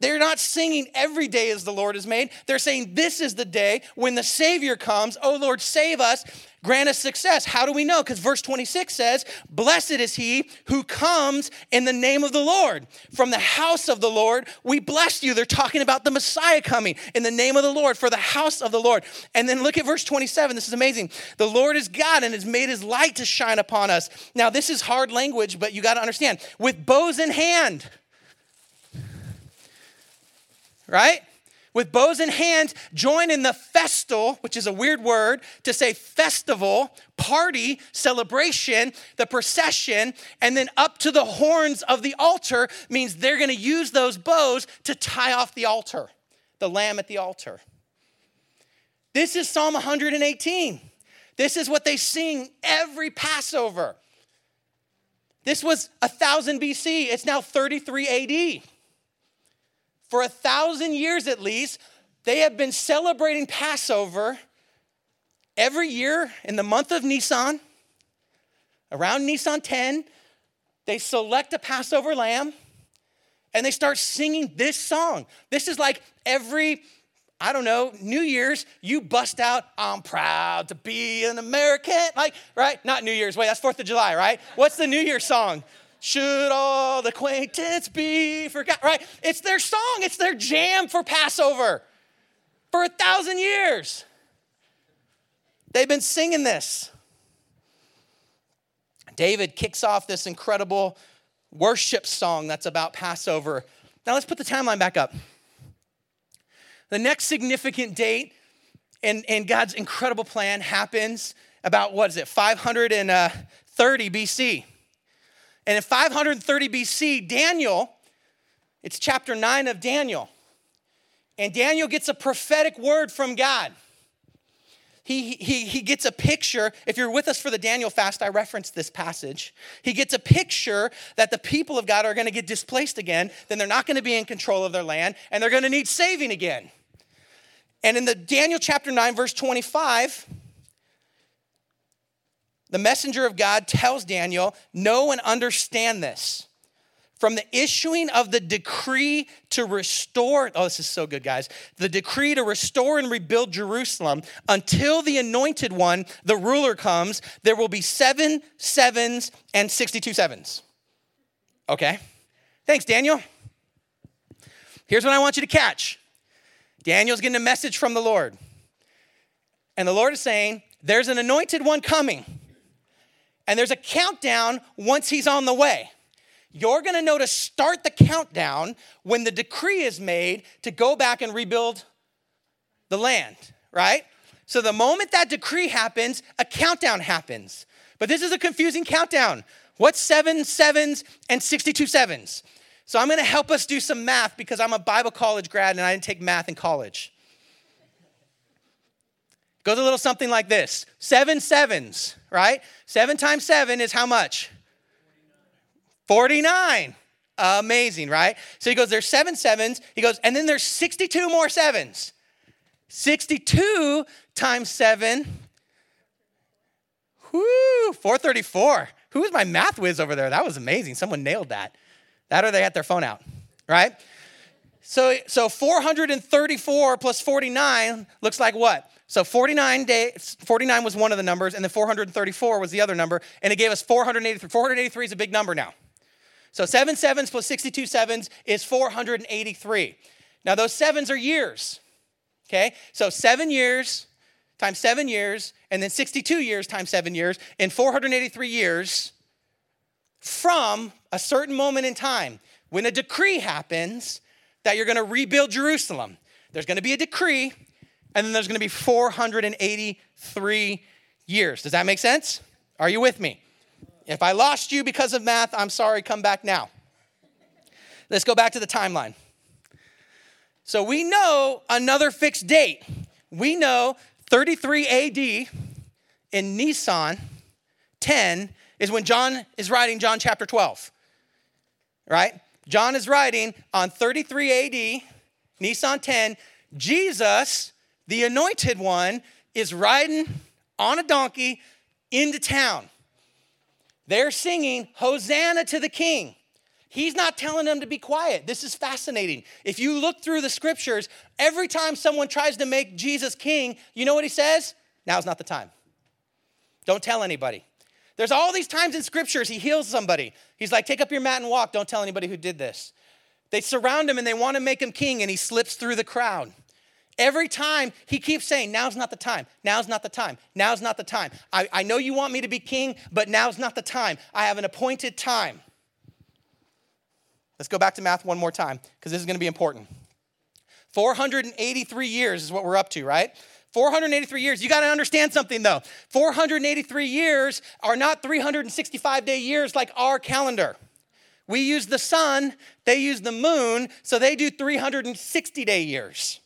Speaker 1: They're not singing every day as the Lord has made. They're saying, This is the day when the Savior comes. Oh Lord, save us. Grant us success. How do we know? Because verse 26 says, Blessed is he who comes in the name of the Lord. From the house of the Lord, we bless you. They're talking about the Messiah coming in the name of the Lord, for the house of the Lord. And then look at verse 27. This is amazing. The Lord is God and has made his light to shine upon us. Now, this is hard language, but you got to understand. With bows in hand, right? With bows in hand, join in the festal, which is a weird word to say festival, party, celebration, the procession, and then up to the horns of the altar means they're gonna use those bows to tie off the altar, the lamb at the altar. This is Psalm 118. This is what they sing every Passover. This was 1000 BC, it's now 33 AD. For a thousand years at least, they have been celebrating Passover every year in the month of Nisan. Around Nisan 10, they select a Passover lamb and they start singing this song. This is like every, I don't know, New Year's, you bust out, I'm proud to be an American. Like, right? Not New Year's, wait, that's 4th of July, right? What's the New Year's song? Should all the acquaintance be forgot? Right? It's their song, it's their jam for Passover for a thousand years. They've been singing this. David kicks off this incredible worship song that's about Passover. Now let's put the timeline back up. The next significant date in, in God's incredible plan happens about, what is it, 530 uh, BC. And in 530 BC, Daniel, it's chapter 9 of Daniel, and Daniel gets a prophetic word from God. He, he, he gets a picture. If you're with us for the Daniel fast, I referenced this passage. He gets a picture that the people of God are going to get displaced again, then they're not going to be in control of their land, and they're going to need saving again. And in the Daniel chapter 9, verse 25, the messenger of God tells Daniel, Know and understand this. From the issuing of the decree to restore, oh, this is so good, guys. The decree to restore and rebuild Jerusalem until the anointed one, the ruler, comes, there will be seven sevens and 62 sevens. Okay? Thanks, Daniel. Here's what I want you to catch Daniel's getting a message from the Lord. And the Lord is saying, There's an anointed one coming and there's a countdown once he's on the way. You're gonna know to start the countdown when the decree is made to go back and rebuild the land, right? So the moment that decree happens, a countdown happens. But this is a confusing countdown. What's seven sevens and 62 sevens? So I'm gonna help us do some math because I'm a Bible college grad and I didn't take math in college. Goes a little something like this seven sevens, right? Seven times seven is how much? 49. Amazing, right? So he goes, there's seven sevens. He goes, and then there's 62 more sevens. 62 times seven. Whoo, 434. Who was my math whiz over there? That was amazing. Someone nailed that. That or they had their phone out, right? So, so 434 plus 49 looks like what? So 49 days, 49 was one of the numbers, and then 434 was the other number, and it gave us 483. 483 is a big number now. So seven sevens plus 62 sevens is 483. Now those sevens are years. Okay? So seven years times seven years, and then 62 years times seven years, in 483 years from a certain moment in time when a decree happens that you're to rebuild Jerusalem. There's to be a decree and then there's going to be 483 years. Does that make sense? Are you with me? If I lost you because of math, I'm sorry, come back now. Let's go back to the timeline. So we know another fixed date. We know 33 AD in Nisan 10 is when John is writing John chapter 12. Right? John is writing on 33 AD, Nisan 10. Jesus the anointed one is riding on a donkey into town. They're singing, Hosanna to the King. He's not telling them to be quiet. This is fascinating. If you look through the scriptures, every time someone tries to make Jesus king, you know what he says? Now's not the time. Don't tell anybody. There's all these times in scriptures he heals somebody. He's like, take up your mat and walk. Don't tell anybody who did this. They surround him and they want to make him king, and he slips through the crowd. Every time he keeps saying, Now's not the time. Now's not the time. Now's not the time. I, I know you want me to be king, but now's not the time. I have an appointed time. Let's go back to math one more time because this is going to be important. 483 years is what we're up to, right? 483 years. You got to understand something though. 483 years are not 365 day years like our calendar. We use the sun, they use the moon, so they do 360 day years.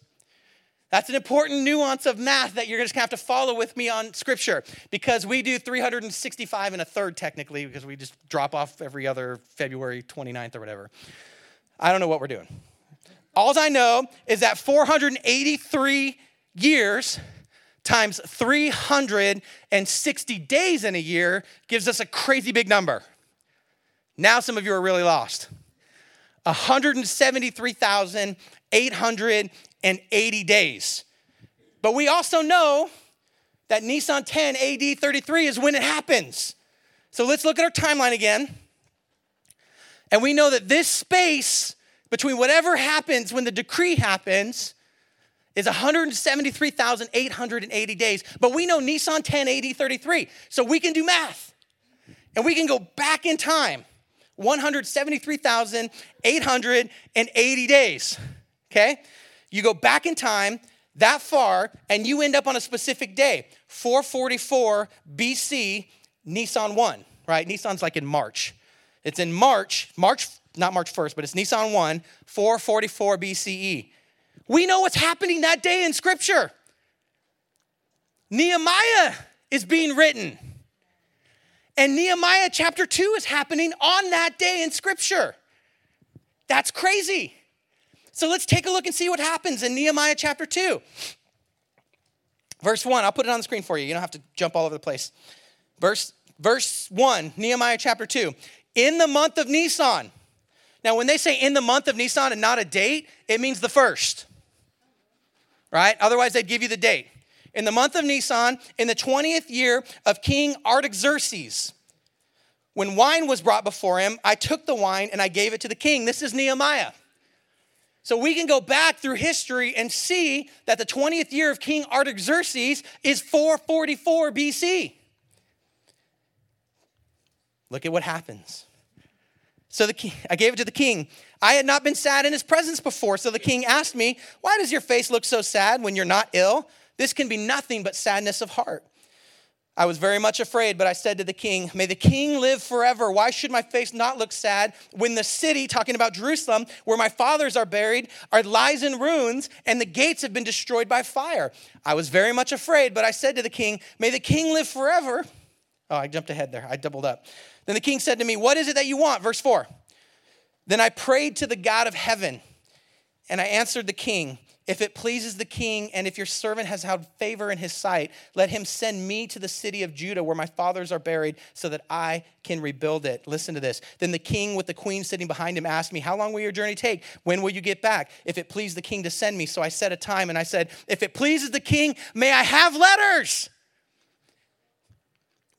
Speaker 1: That's an important nuance of math that you're just gonna have to follow with me on scripture because we do 365 and a third technically because we just drop off every other February 29th or whatever. I don't know what we're doing. All I know is that 483 years times 360 days in a year gives us a crazy big number. Now, some of you are really lost. 173,880 days. But we also know that Nisan 10 AD 33 is when it happens. So let's look at our timeline again. And we know that this space between whatever happens when the decree happens is 173,880 days. But we know Nisan 10 AD 33. So we can do math. And we can go back in time 173,880 days. Okay? You go back in time that far and you end up on a specific day 444 BC, Nisan 1, right? Nisan's like in March. It's in March, March, not March 1st, but it's Nisan 1, 444 BCE. We know what's happening that day in Scripture. Nehemiah is being written. And Nehemiah chapter 2 is happening on that day in Scripture. That's crazy. So let's take a look and see what happens in Nehemiah chapter 2. Verse 1, I'll put it on the screen for you. You don't have to jump all over the place. Verse, verse 1, Nehemiah chapter 2. In the month of Nisan. Now, when they say in the month of Nisan and not a date, it means the first, right? Otherwise, they'd give you the date in the month of Nisan, in the 20th year of King Artaxerxes. When wine was brought before him, I took the wine and I gave it to the king. This is Nehemiah. So we can go back through history and see that the 20th year of King Artaxerxes is 444 BC. Look at what happens. So the king, I gave it to the king. I had not been sad in his presence before. So the king asked me, Why does your face look so sad when you're not ill? This can be nothing but sadness of heart. I was very much afraid, but I said to the king, May the king live forever. Why should my face not look sad when the city, talking about Jerusalem, where my fathers are buried, are lies in ruins, and the gates have been destroyed by fire? I was very much afraid, but I said to the king, May the king live forever. Oh, I jumped ahead there. I doubled up. Then the king said to me, What is it that you want? Verse 4. Then I prayed to the God of heaven, and I answered the king. If it pleases the king, and if your servant has had favor in his sight, let him send me to the city of Judah where my fathers are buried, so that I can rebuild it. Listen to this. Then the king, with the queen sitting behind him, asked me, How long will your journey take? When will you get back? If it please the king to send me. So I set a time and I said, If it pleases the king, may I have letters?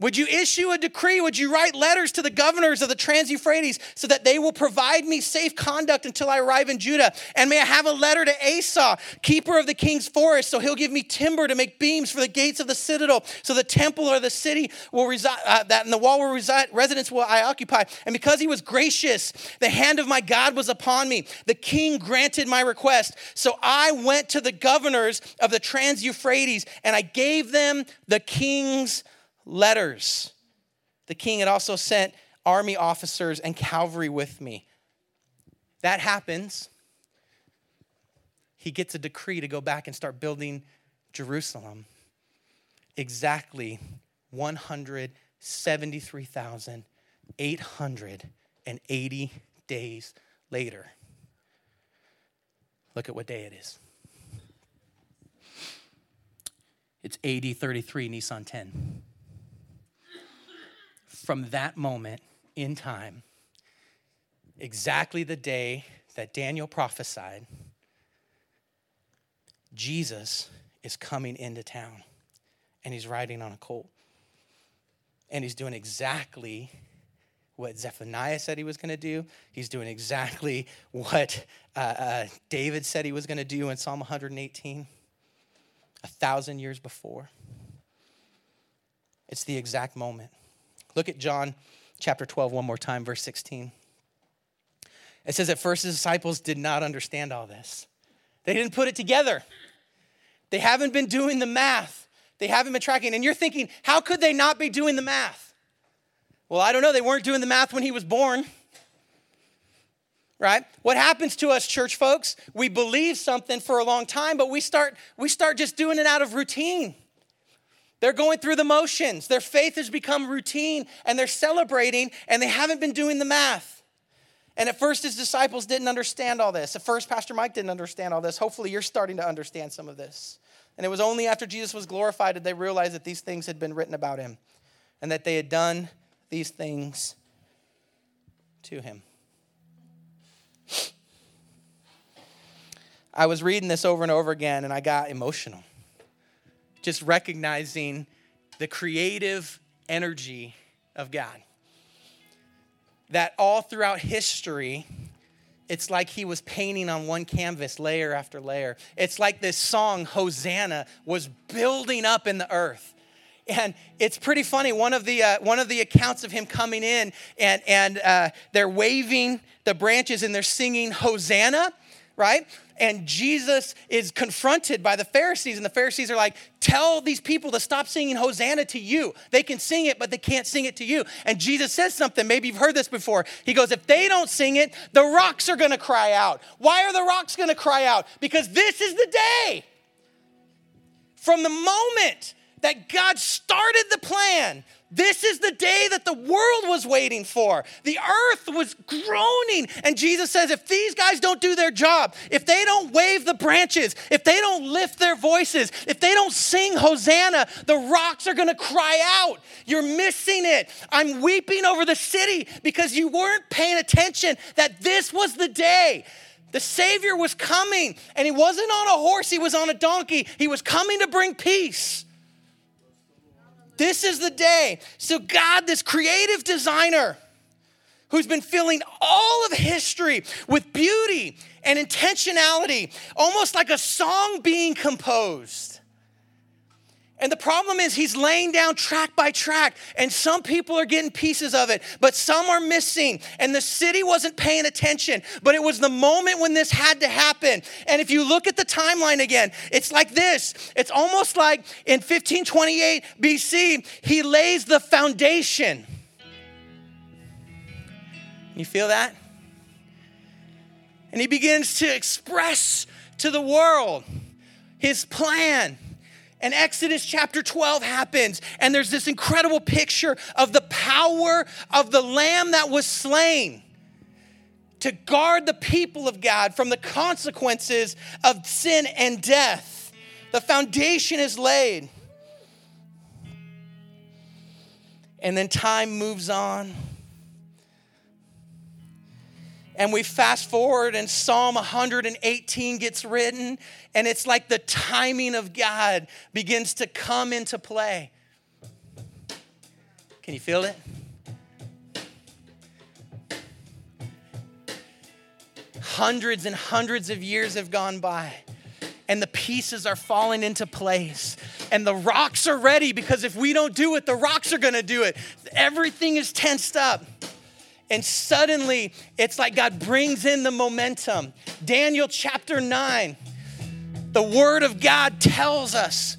Speaker 1: Would you issue a decree? Would you write letters to the governors of the Trans Euphrates so that they will provide me safe conduct until I arrive in Judah? And may I have a letter to Asa, keeper of the king's forest, so he'll give me timber to make beams for the gates of the citadel, so the temple or the city will reside, uh, that in the wall will reside, residence will I occupy. And because he was gracious, the hand of my God was upon me. The king granted my request. So I went to the governors of the Trans Euphrates and I gave them the king's letters. The king had also sent army officers and cavalry with me. That happens. He gets a decree to go back and start building Jerusalem. Exactly 173,880 days later. Look at what day it is. It's AD 33 Nisan 10. From that moment in time, exactly the day that Daniel prophesied, Jesus is coming into town and he's riding on a colt. And he's doing exactly what Zephaniah said he was going to do. He's doing exactly what uh, uh, David said he was going to do in Psalm 118, a thousand years before. It's the exact moment. Look at John chapter 12 one more time, verse 16. It says, At first, his disciples did not understand all this, they didn't put it together. They haven't been doing the math, they haven't been tracking. And you're thinking, How could they not be doing the math? Well, I don't know. They weren't doing the math when he was born. Right? What happens to us church folks? We believe something for a long time, but we start we start just doing it out of routine. They're going through the motions. Their faith has become routine and they're celebrating and they haven't been doing the math. And at first, his disciples didn't understand all this. At first, Pastor Mike didn't understand all this. Hopefully, you're starting to understand some of this. And it was only after Jesus was glorified did they realize that these things had been written about him and that they had done these things to him. I was reading this over and over again and I got emotional. Just recognizing the creative energy of God that all throughout history, it's like he was painting on one canvas layer after layer. It's like this song, Hosanna, was building up in the earth. And it's pretty funny. One of the, uh, one of the accounts of him coming in and, and uh, they're waving the branches and they're singing Hosanna, right? and Jesus is confronted by the Pharisees, and the Pharisees are like, Tell these people to stop singing Hosanna to you. They can sing it, but they can't sing it to you. And Jesus says something, maybe you've heard this before. He goes, If they don't sing it, the rocks are gonna cry out. Why are the rocks gonna cry out? Because this is the day. From the moment that God started the plan, this is the day that the world was waiting for. The earth was groaning. And Jesus says, if these guys don't do their job, if they don't wave the branches, if they don't lift their voices, if they don't sing Hosanna, the rocks are gonna cry out. You're missing it. I'm weeping over the city because you weren't paying attention that this was the day. The Savior was coming, and he wasn't on a horse, he was on a donkey. He was coming to bring peace. This is the day. So, God, this creative designer who's been filling all of history with beauty and intentionality, almost like a song being composed. And the problem is, he's laying down track by track, and some people are getting pieces of it, but some are missing. And the city wasn't paying attention, but it was the moment when this had to happen. And if you look at the timeline again, it's like this it's almost like in 1528 BC, he lays the foundation. You feel that? And he begins to express to the world his plan and Exodus chapter 12 happens, and there's this incredible picture of the power of the lamb that was slain to guard the people of God from the consequences of sin and death. The foundation is laid. And then time moves on. And we fast forward, and Psalm 118 gets written, and it's like the timing of God begins to come into play. Can you feel it? Hundreds and hundreds of years have gone by, and the pieces are falling into place. And the rocks are ready because if we don't do it, the rocks are gonna do it. Everything is tensed up. And suddenly, it's like God brings in the momentum. Daniel chapter 9, the word of God tells us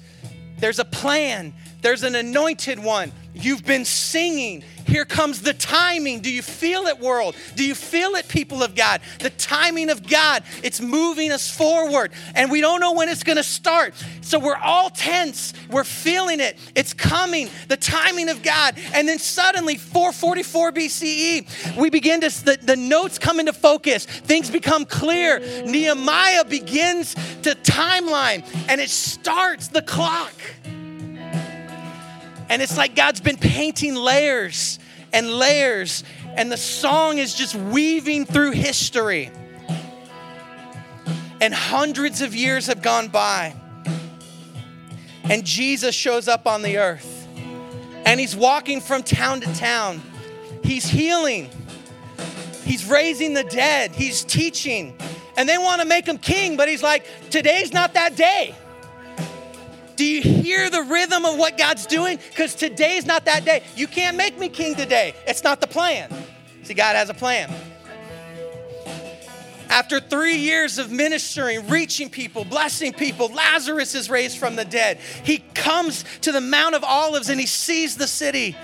Speaker 1: there's a plan, there's an anointed one. You've been singing, here comes the timing. Do you feel it, world? Do you feel it, people of God? The timing of God, it's moving us forward, and we don't know when it's gonna start. So we're all tense. We're feeling it. It's coming, the timing of God. And then suddenly, 444 BCE, we begin to, the, the notes come into focus. Things become clear. Nehemiah begins to timeline, and it starts the clock. And it's like God's been painting layers and layers, and the song is just weaving through history. And hundreds of years have gone by, and Jesus shows up on the earth, and he's walking from town to town. He's healing, he's raising the dead, he's teaching. And they want to make him king, but he's like, today's not that day. Do you hear the rhythm of what God's doing? Because today's not that day. You can't make me king today. It's not the plan. See, God has a plan. After three years of ministering, reaching people, blessing people, Lazarus is raised from the dead. He comes to the Mount of Olives and he sees the city.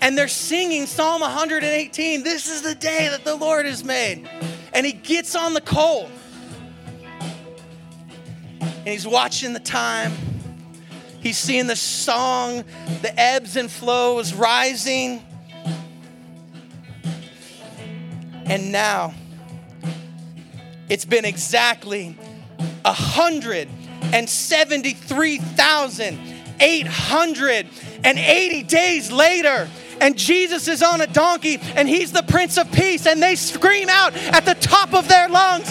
Speaker 1: And they're singing Psalm 118 This is the day that the Lord has made. And he gets on the colt and he's watching the time. He's seeing the song, the ebbs and flows rising. And now it's been exactly 173,880 days later and Jesus is on a donkey and he's the Prince of Peace, and they scream out at the top of their lungs,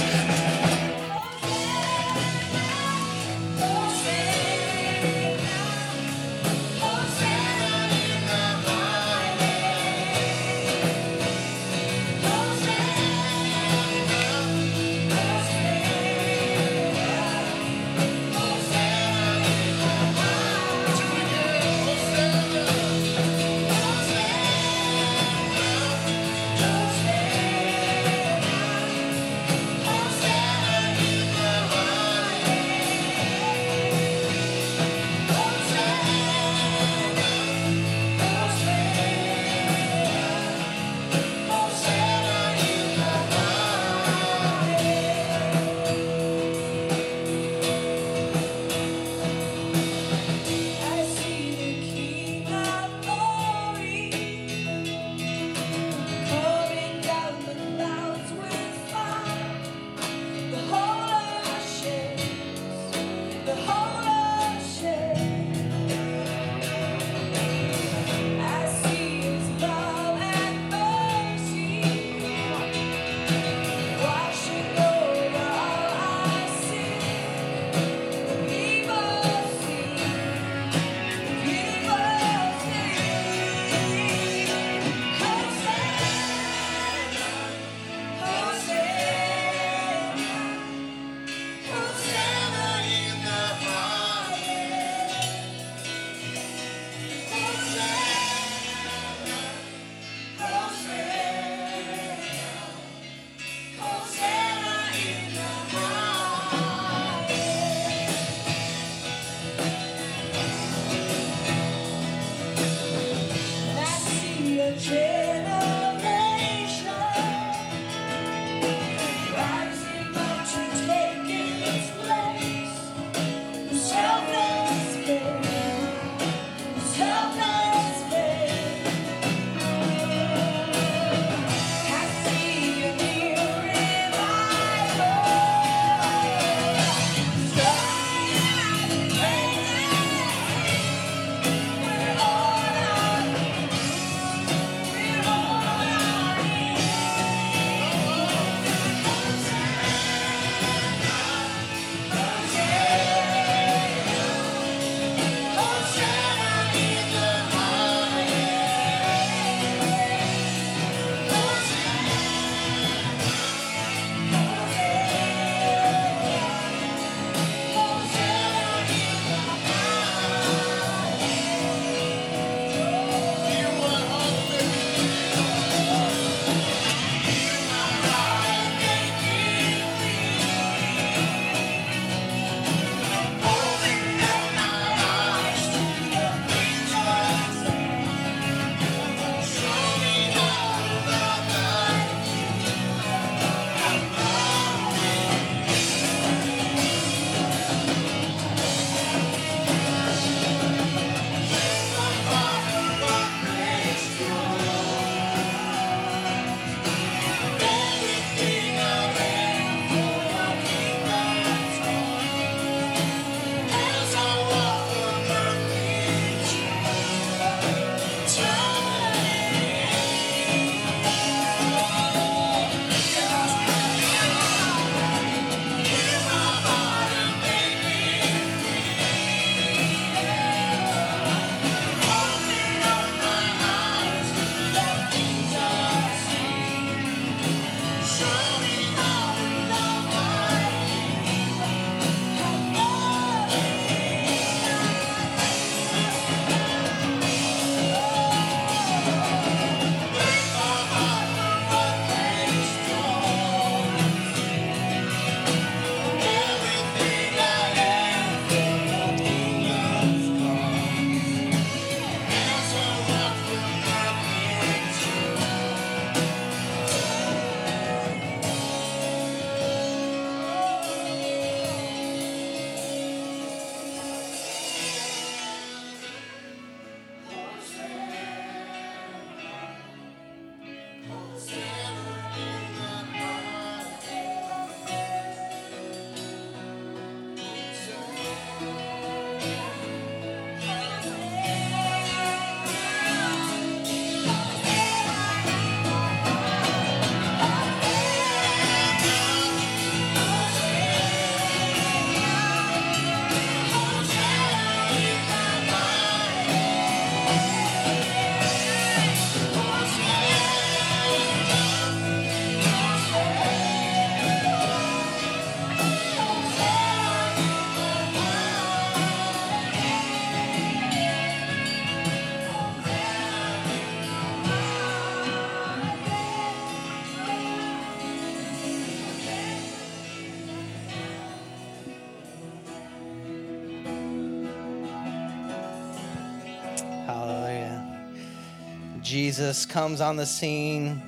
Speaker 1: Jesus comes on the scene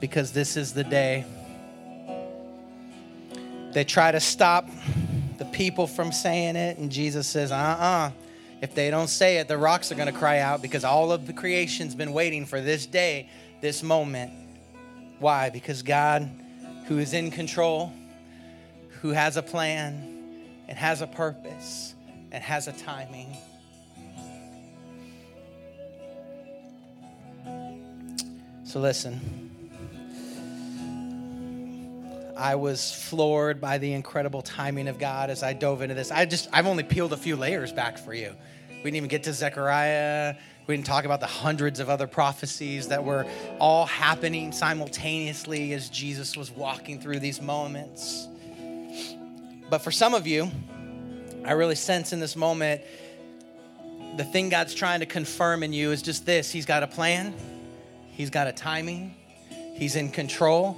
Speaker 1: because this is the day. They try to stop the people from saying it, and Jesus says, uh uh If they don't say it, the rocks are going to cry out because all of the creation's been waiting for this day, this moment. Why? Because God, who is in control, who has a plan and has a purpose and has a timing. So listen. I was floored by the incredible timing of God as I dove into this. I just, I've only peeled a few layers back for you. We didn't even get to Zechariah. We didn't talk about the hundreds of other prophecies that were all happening simultaneously as Jesus was walking through these moments. But for some of you, I really sense in this moment the thing God's trying to confirm in you is just this He's got a plan, He's got a timing, He's in control.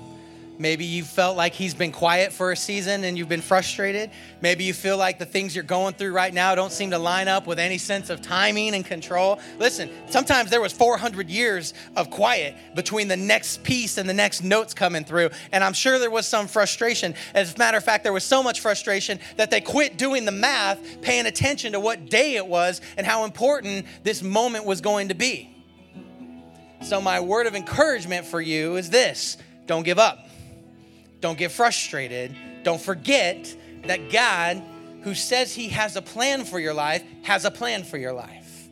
Speaker 1: Maybe you felt like he's been quiet for a season and you've been frustrated. Maybe you feel like the things you're going through right now don't seem to line up with any sense of timing and control. Listen, sometimes there was 400 years of quiet between the next piece and the next notes coming through, and I'm sure there was some frustration. As a matter of fact, there was so much frustration that they quit doing the math, paying attention to what day it was and how important this moment was going to be. So my word of encouragement for you is this, don't give up don't get frustrated. Don't forget that God, who says He has a plan for your life, has a plan for your life.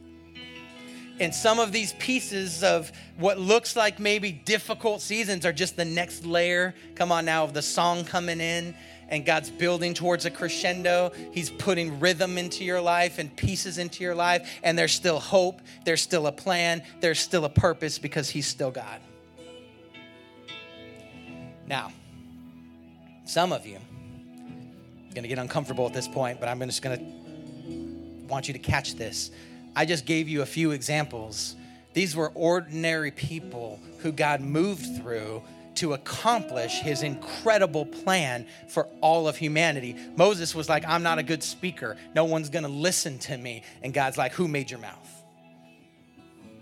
Speaker 1: And some of these pieces of what looks like maybe difficult seasons are just the next layer, come on now, of the song coming in. And God's building towards a crescendo. He's putting rhythm into your life and pieces into your life. And there's still hope. There's still a plan. There's still a purpose because He's still God. Now, some of you, going to get uncomfortable at this point, but I'm just going to want you to catch this. I just gave you a few examples. These were ordinary people who God moved through to accomplish his incredible plan for all of humanity. Moses was like, I'm not a good speaker. No one's going to listen to me. And God's like, Who made your mouth?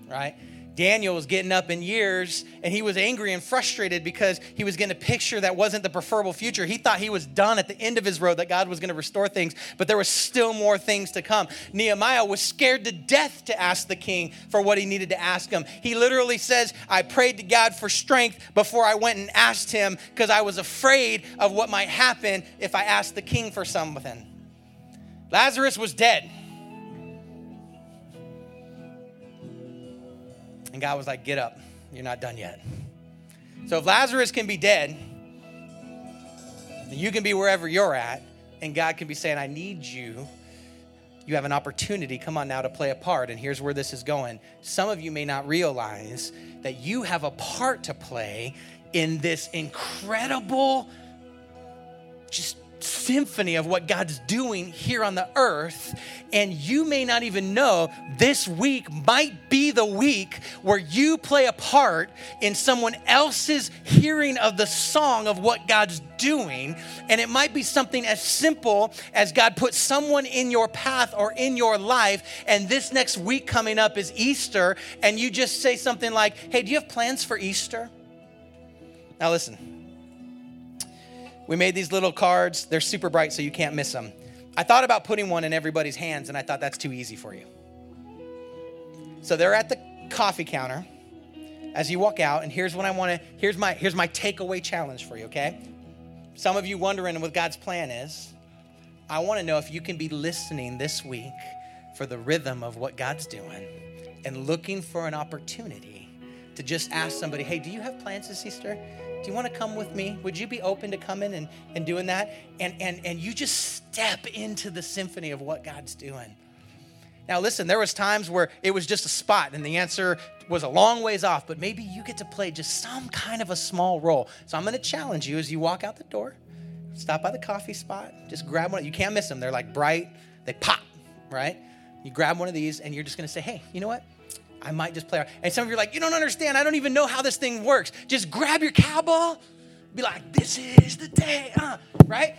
Speaker 1: Right? Daniel was getting up in years and he was angry and frustrated because he was getting a picture that wasn't the preferable future. He thought he was done at the end of his road, that God was going to restore things, but there was still more things to come. Nehemiah was scared to death to ask the king for what he needed to ask him. He literally says, I prayed to God for strength before I went and asked him because I was afraid of what might happen if I asked the king for something. Lazarus was dead. And God was like, Get up. You're not done yet. So if Lazarus can be dead, you can be wherever you're at, and God can be saying, I need you. You have an opportunity, come on now, to play a part. And here's where this is going. Some of you may not realize that you have a part to play in this incredible, just symphony of what God's doing here on the earth. And you may not even know this week might be the week where you play a part in someone else's hearing of the song of what God's doing. And it might be something as simple as God put someone in your path or in your life. And this next week coming up is Easter. And you just say something like, Hey, do you have plans for Easter? Now, listen. We made these little cards. They're super bright, so you can't miss them. I thought about putting one in everybody's hands, and I thought that's too easy for you. So they're at the coffee counter as you walk out, and here's what I want to here's my here's my takeaway challenge for you, okay? Some of you wondering what God's plan is. I want to know if you can be listening this week for the rhythm of what God's doing and looking for an opportunity to just ask somebody, hey, do you have plans this Easter? Do you want to come with me? Would you be open to coming and, and doing that? And, and, and you just step into the symphony of what God's doing. Now, listen, there was times where it was just a spot and the answer was a long ways off, but maybe you get to play just some kind of a small role. So I'm going to challenge you as you walk out the door, stop by the coffee spot, just grab one. You can't miss them. They're like bright, they pop, right? You grab one of these and you're just going to say, hey, you know what? I might just play. around. And some of you are like, you don't understand. I don't even know how this thing works. Just grab your cowbell, be like, this is the day, uh, right?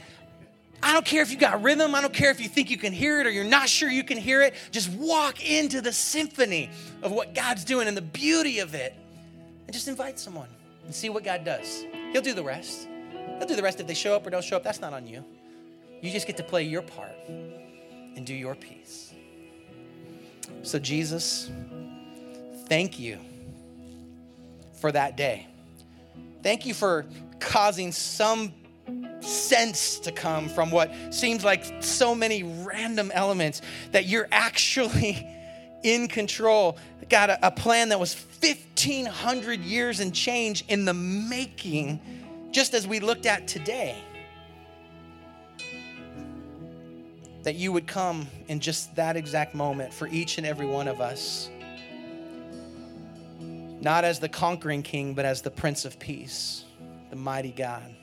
Speaker 1: I don't care if you got rhythm, I don't care if you think you can hear it or you're not sure you can hear it. Just walk into the symphony of what God's doing and the beauty of it. And just invite someone and see what God does. He'll do the rest. He'll do the rest if they show up or don't show up. That's not on you. You just get to play your part and do your piece. So, Jesus, thank you for that day. Thank you for causing some sense to come from what seems like so many random elements that you're actually [LAUGHS] in control. Got a, a, plan that was 1,500 years and change in the making, just as we looked at today. That you would come in just that exact moment for each and every one of us. Not as the conquering king, but as the Prince of Peace, the mighty God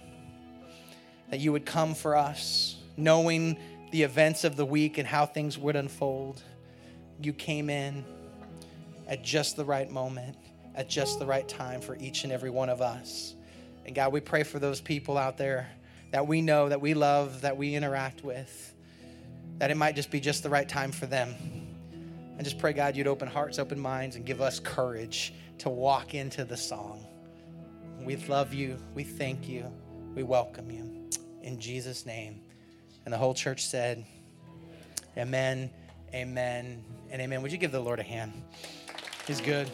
Speaker 1: that you would come for us, knowing the events of the week and how things would unfold. You came in at just the right moment, at just the right time for each and every one of us. And God, we pray for those people out there that we know, that we love, that we interact with, that it might just be just the right time for them. And just pray, God, you'd open hearts, open minds, and give us courage to walk into the song. We love you. We thank you. We welcome you in Jesus' name. And the whole church said, Amen, amen, and amen. Would you give the Lord a hand? He's good.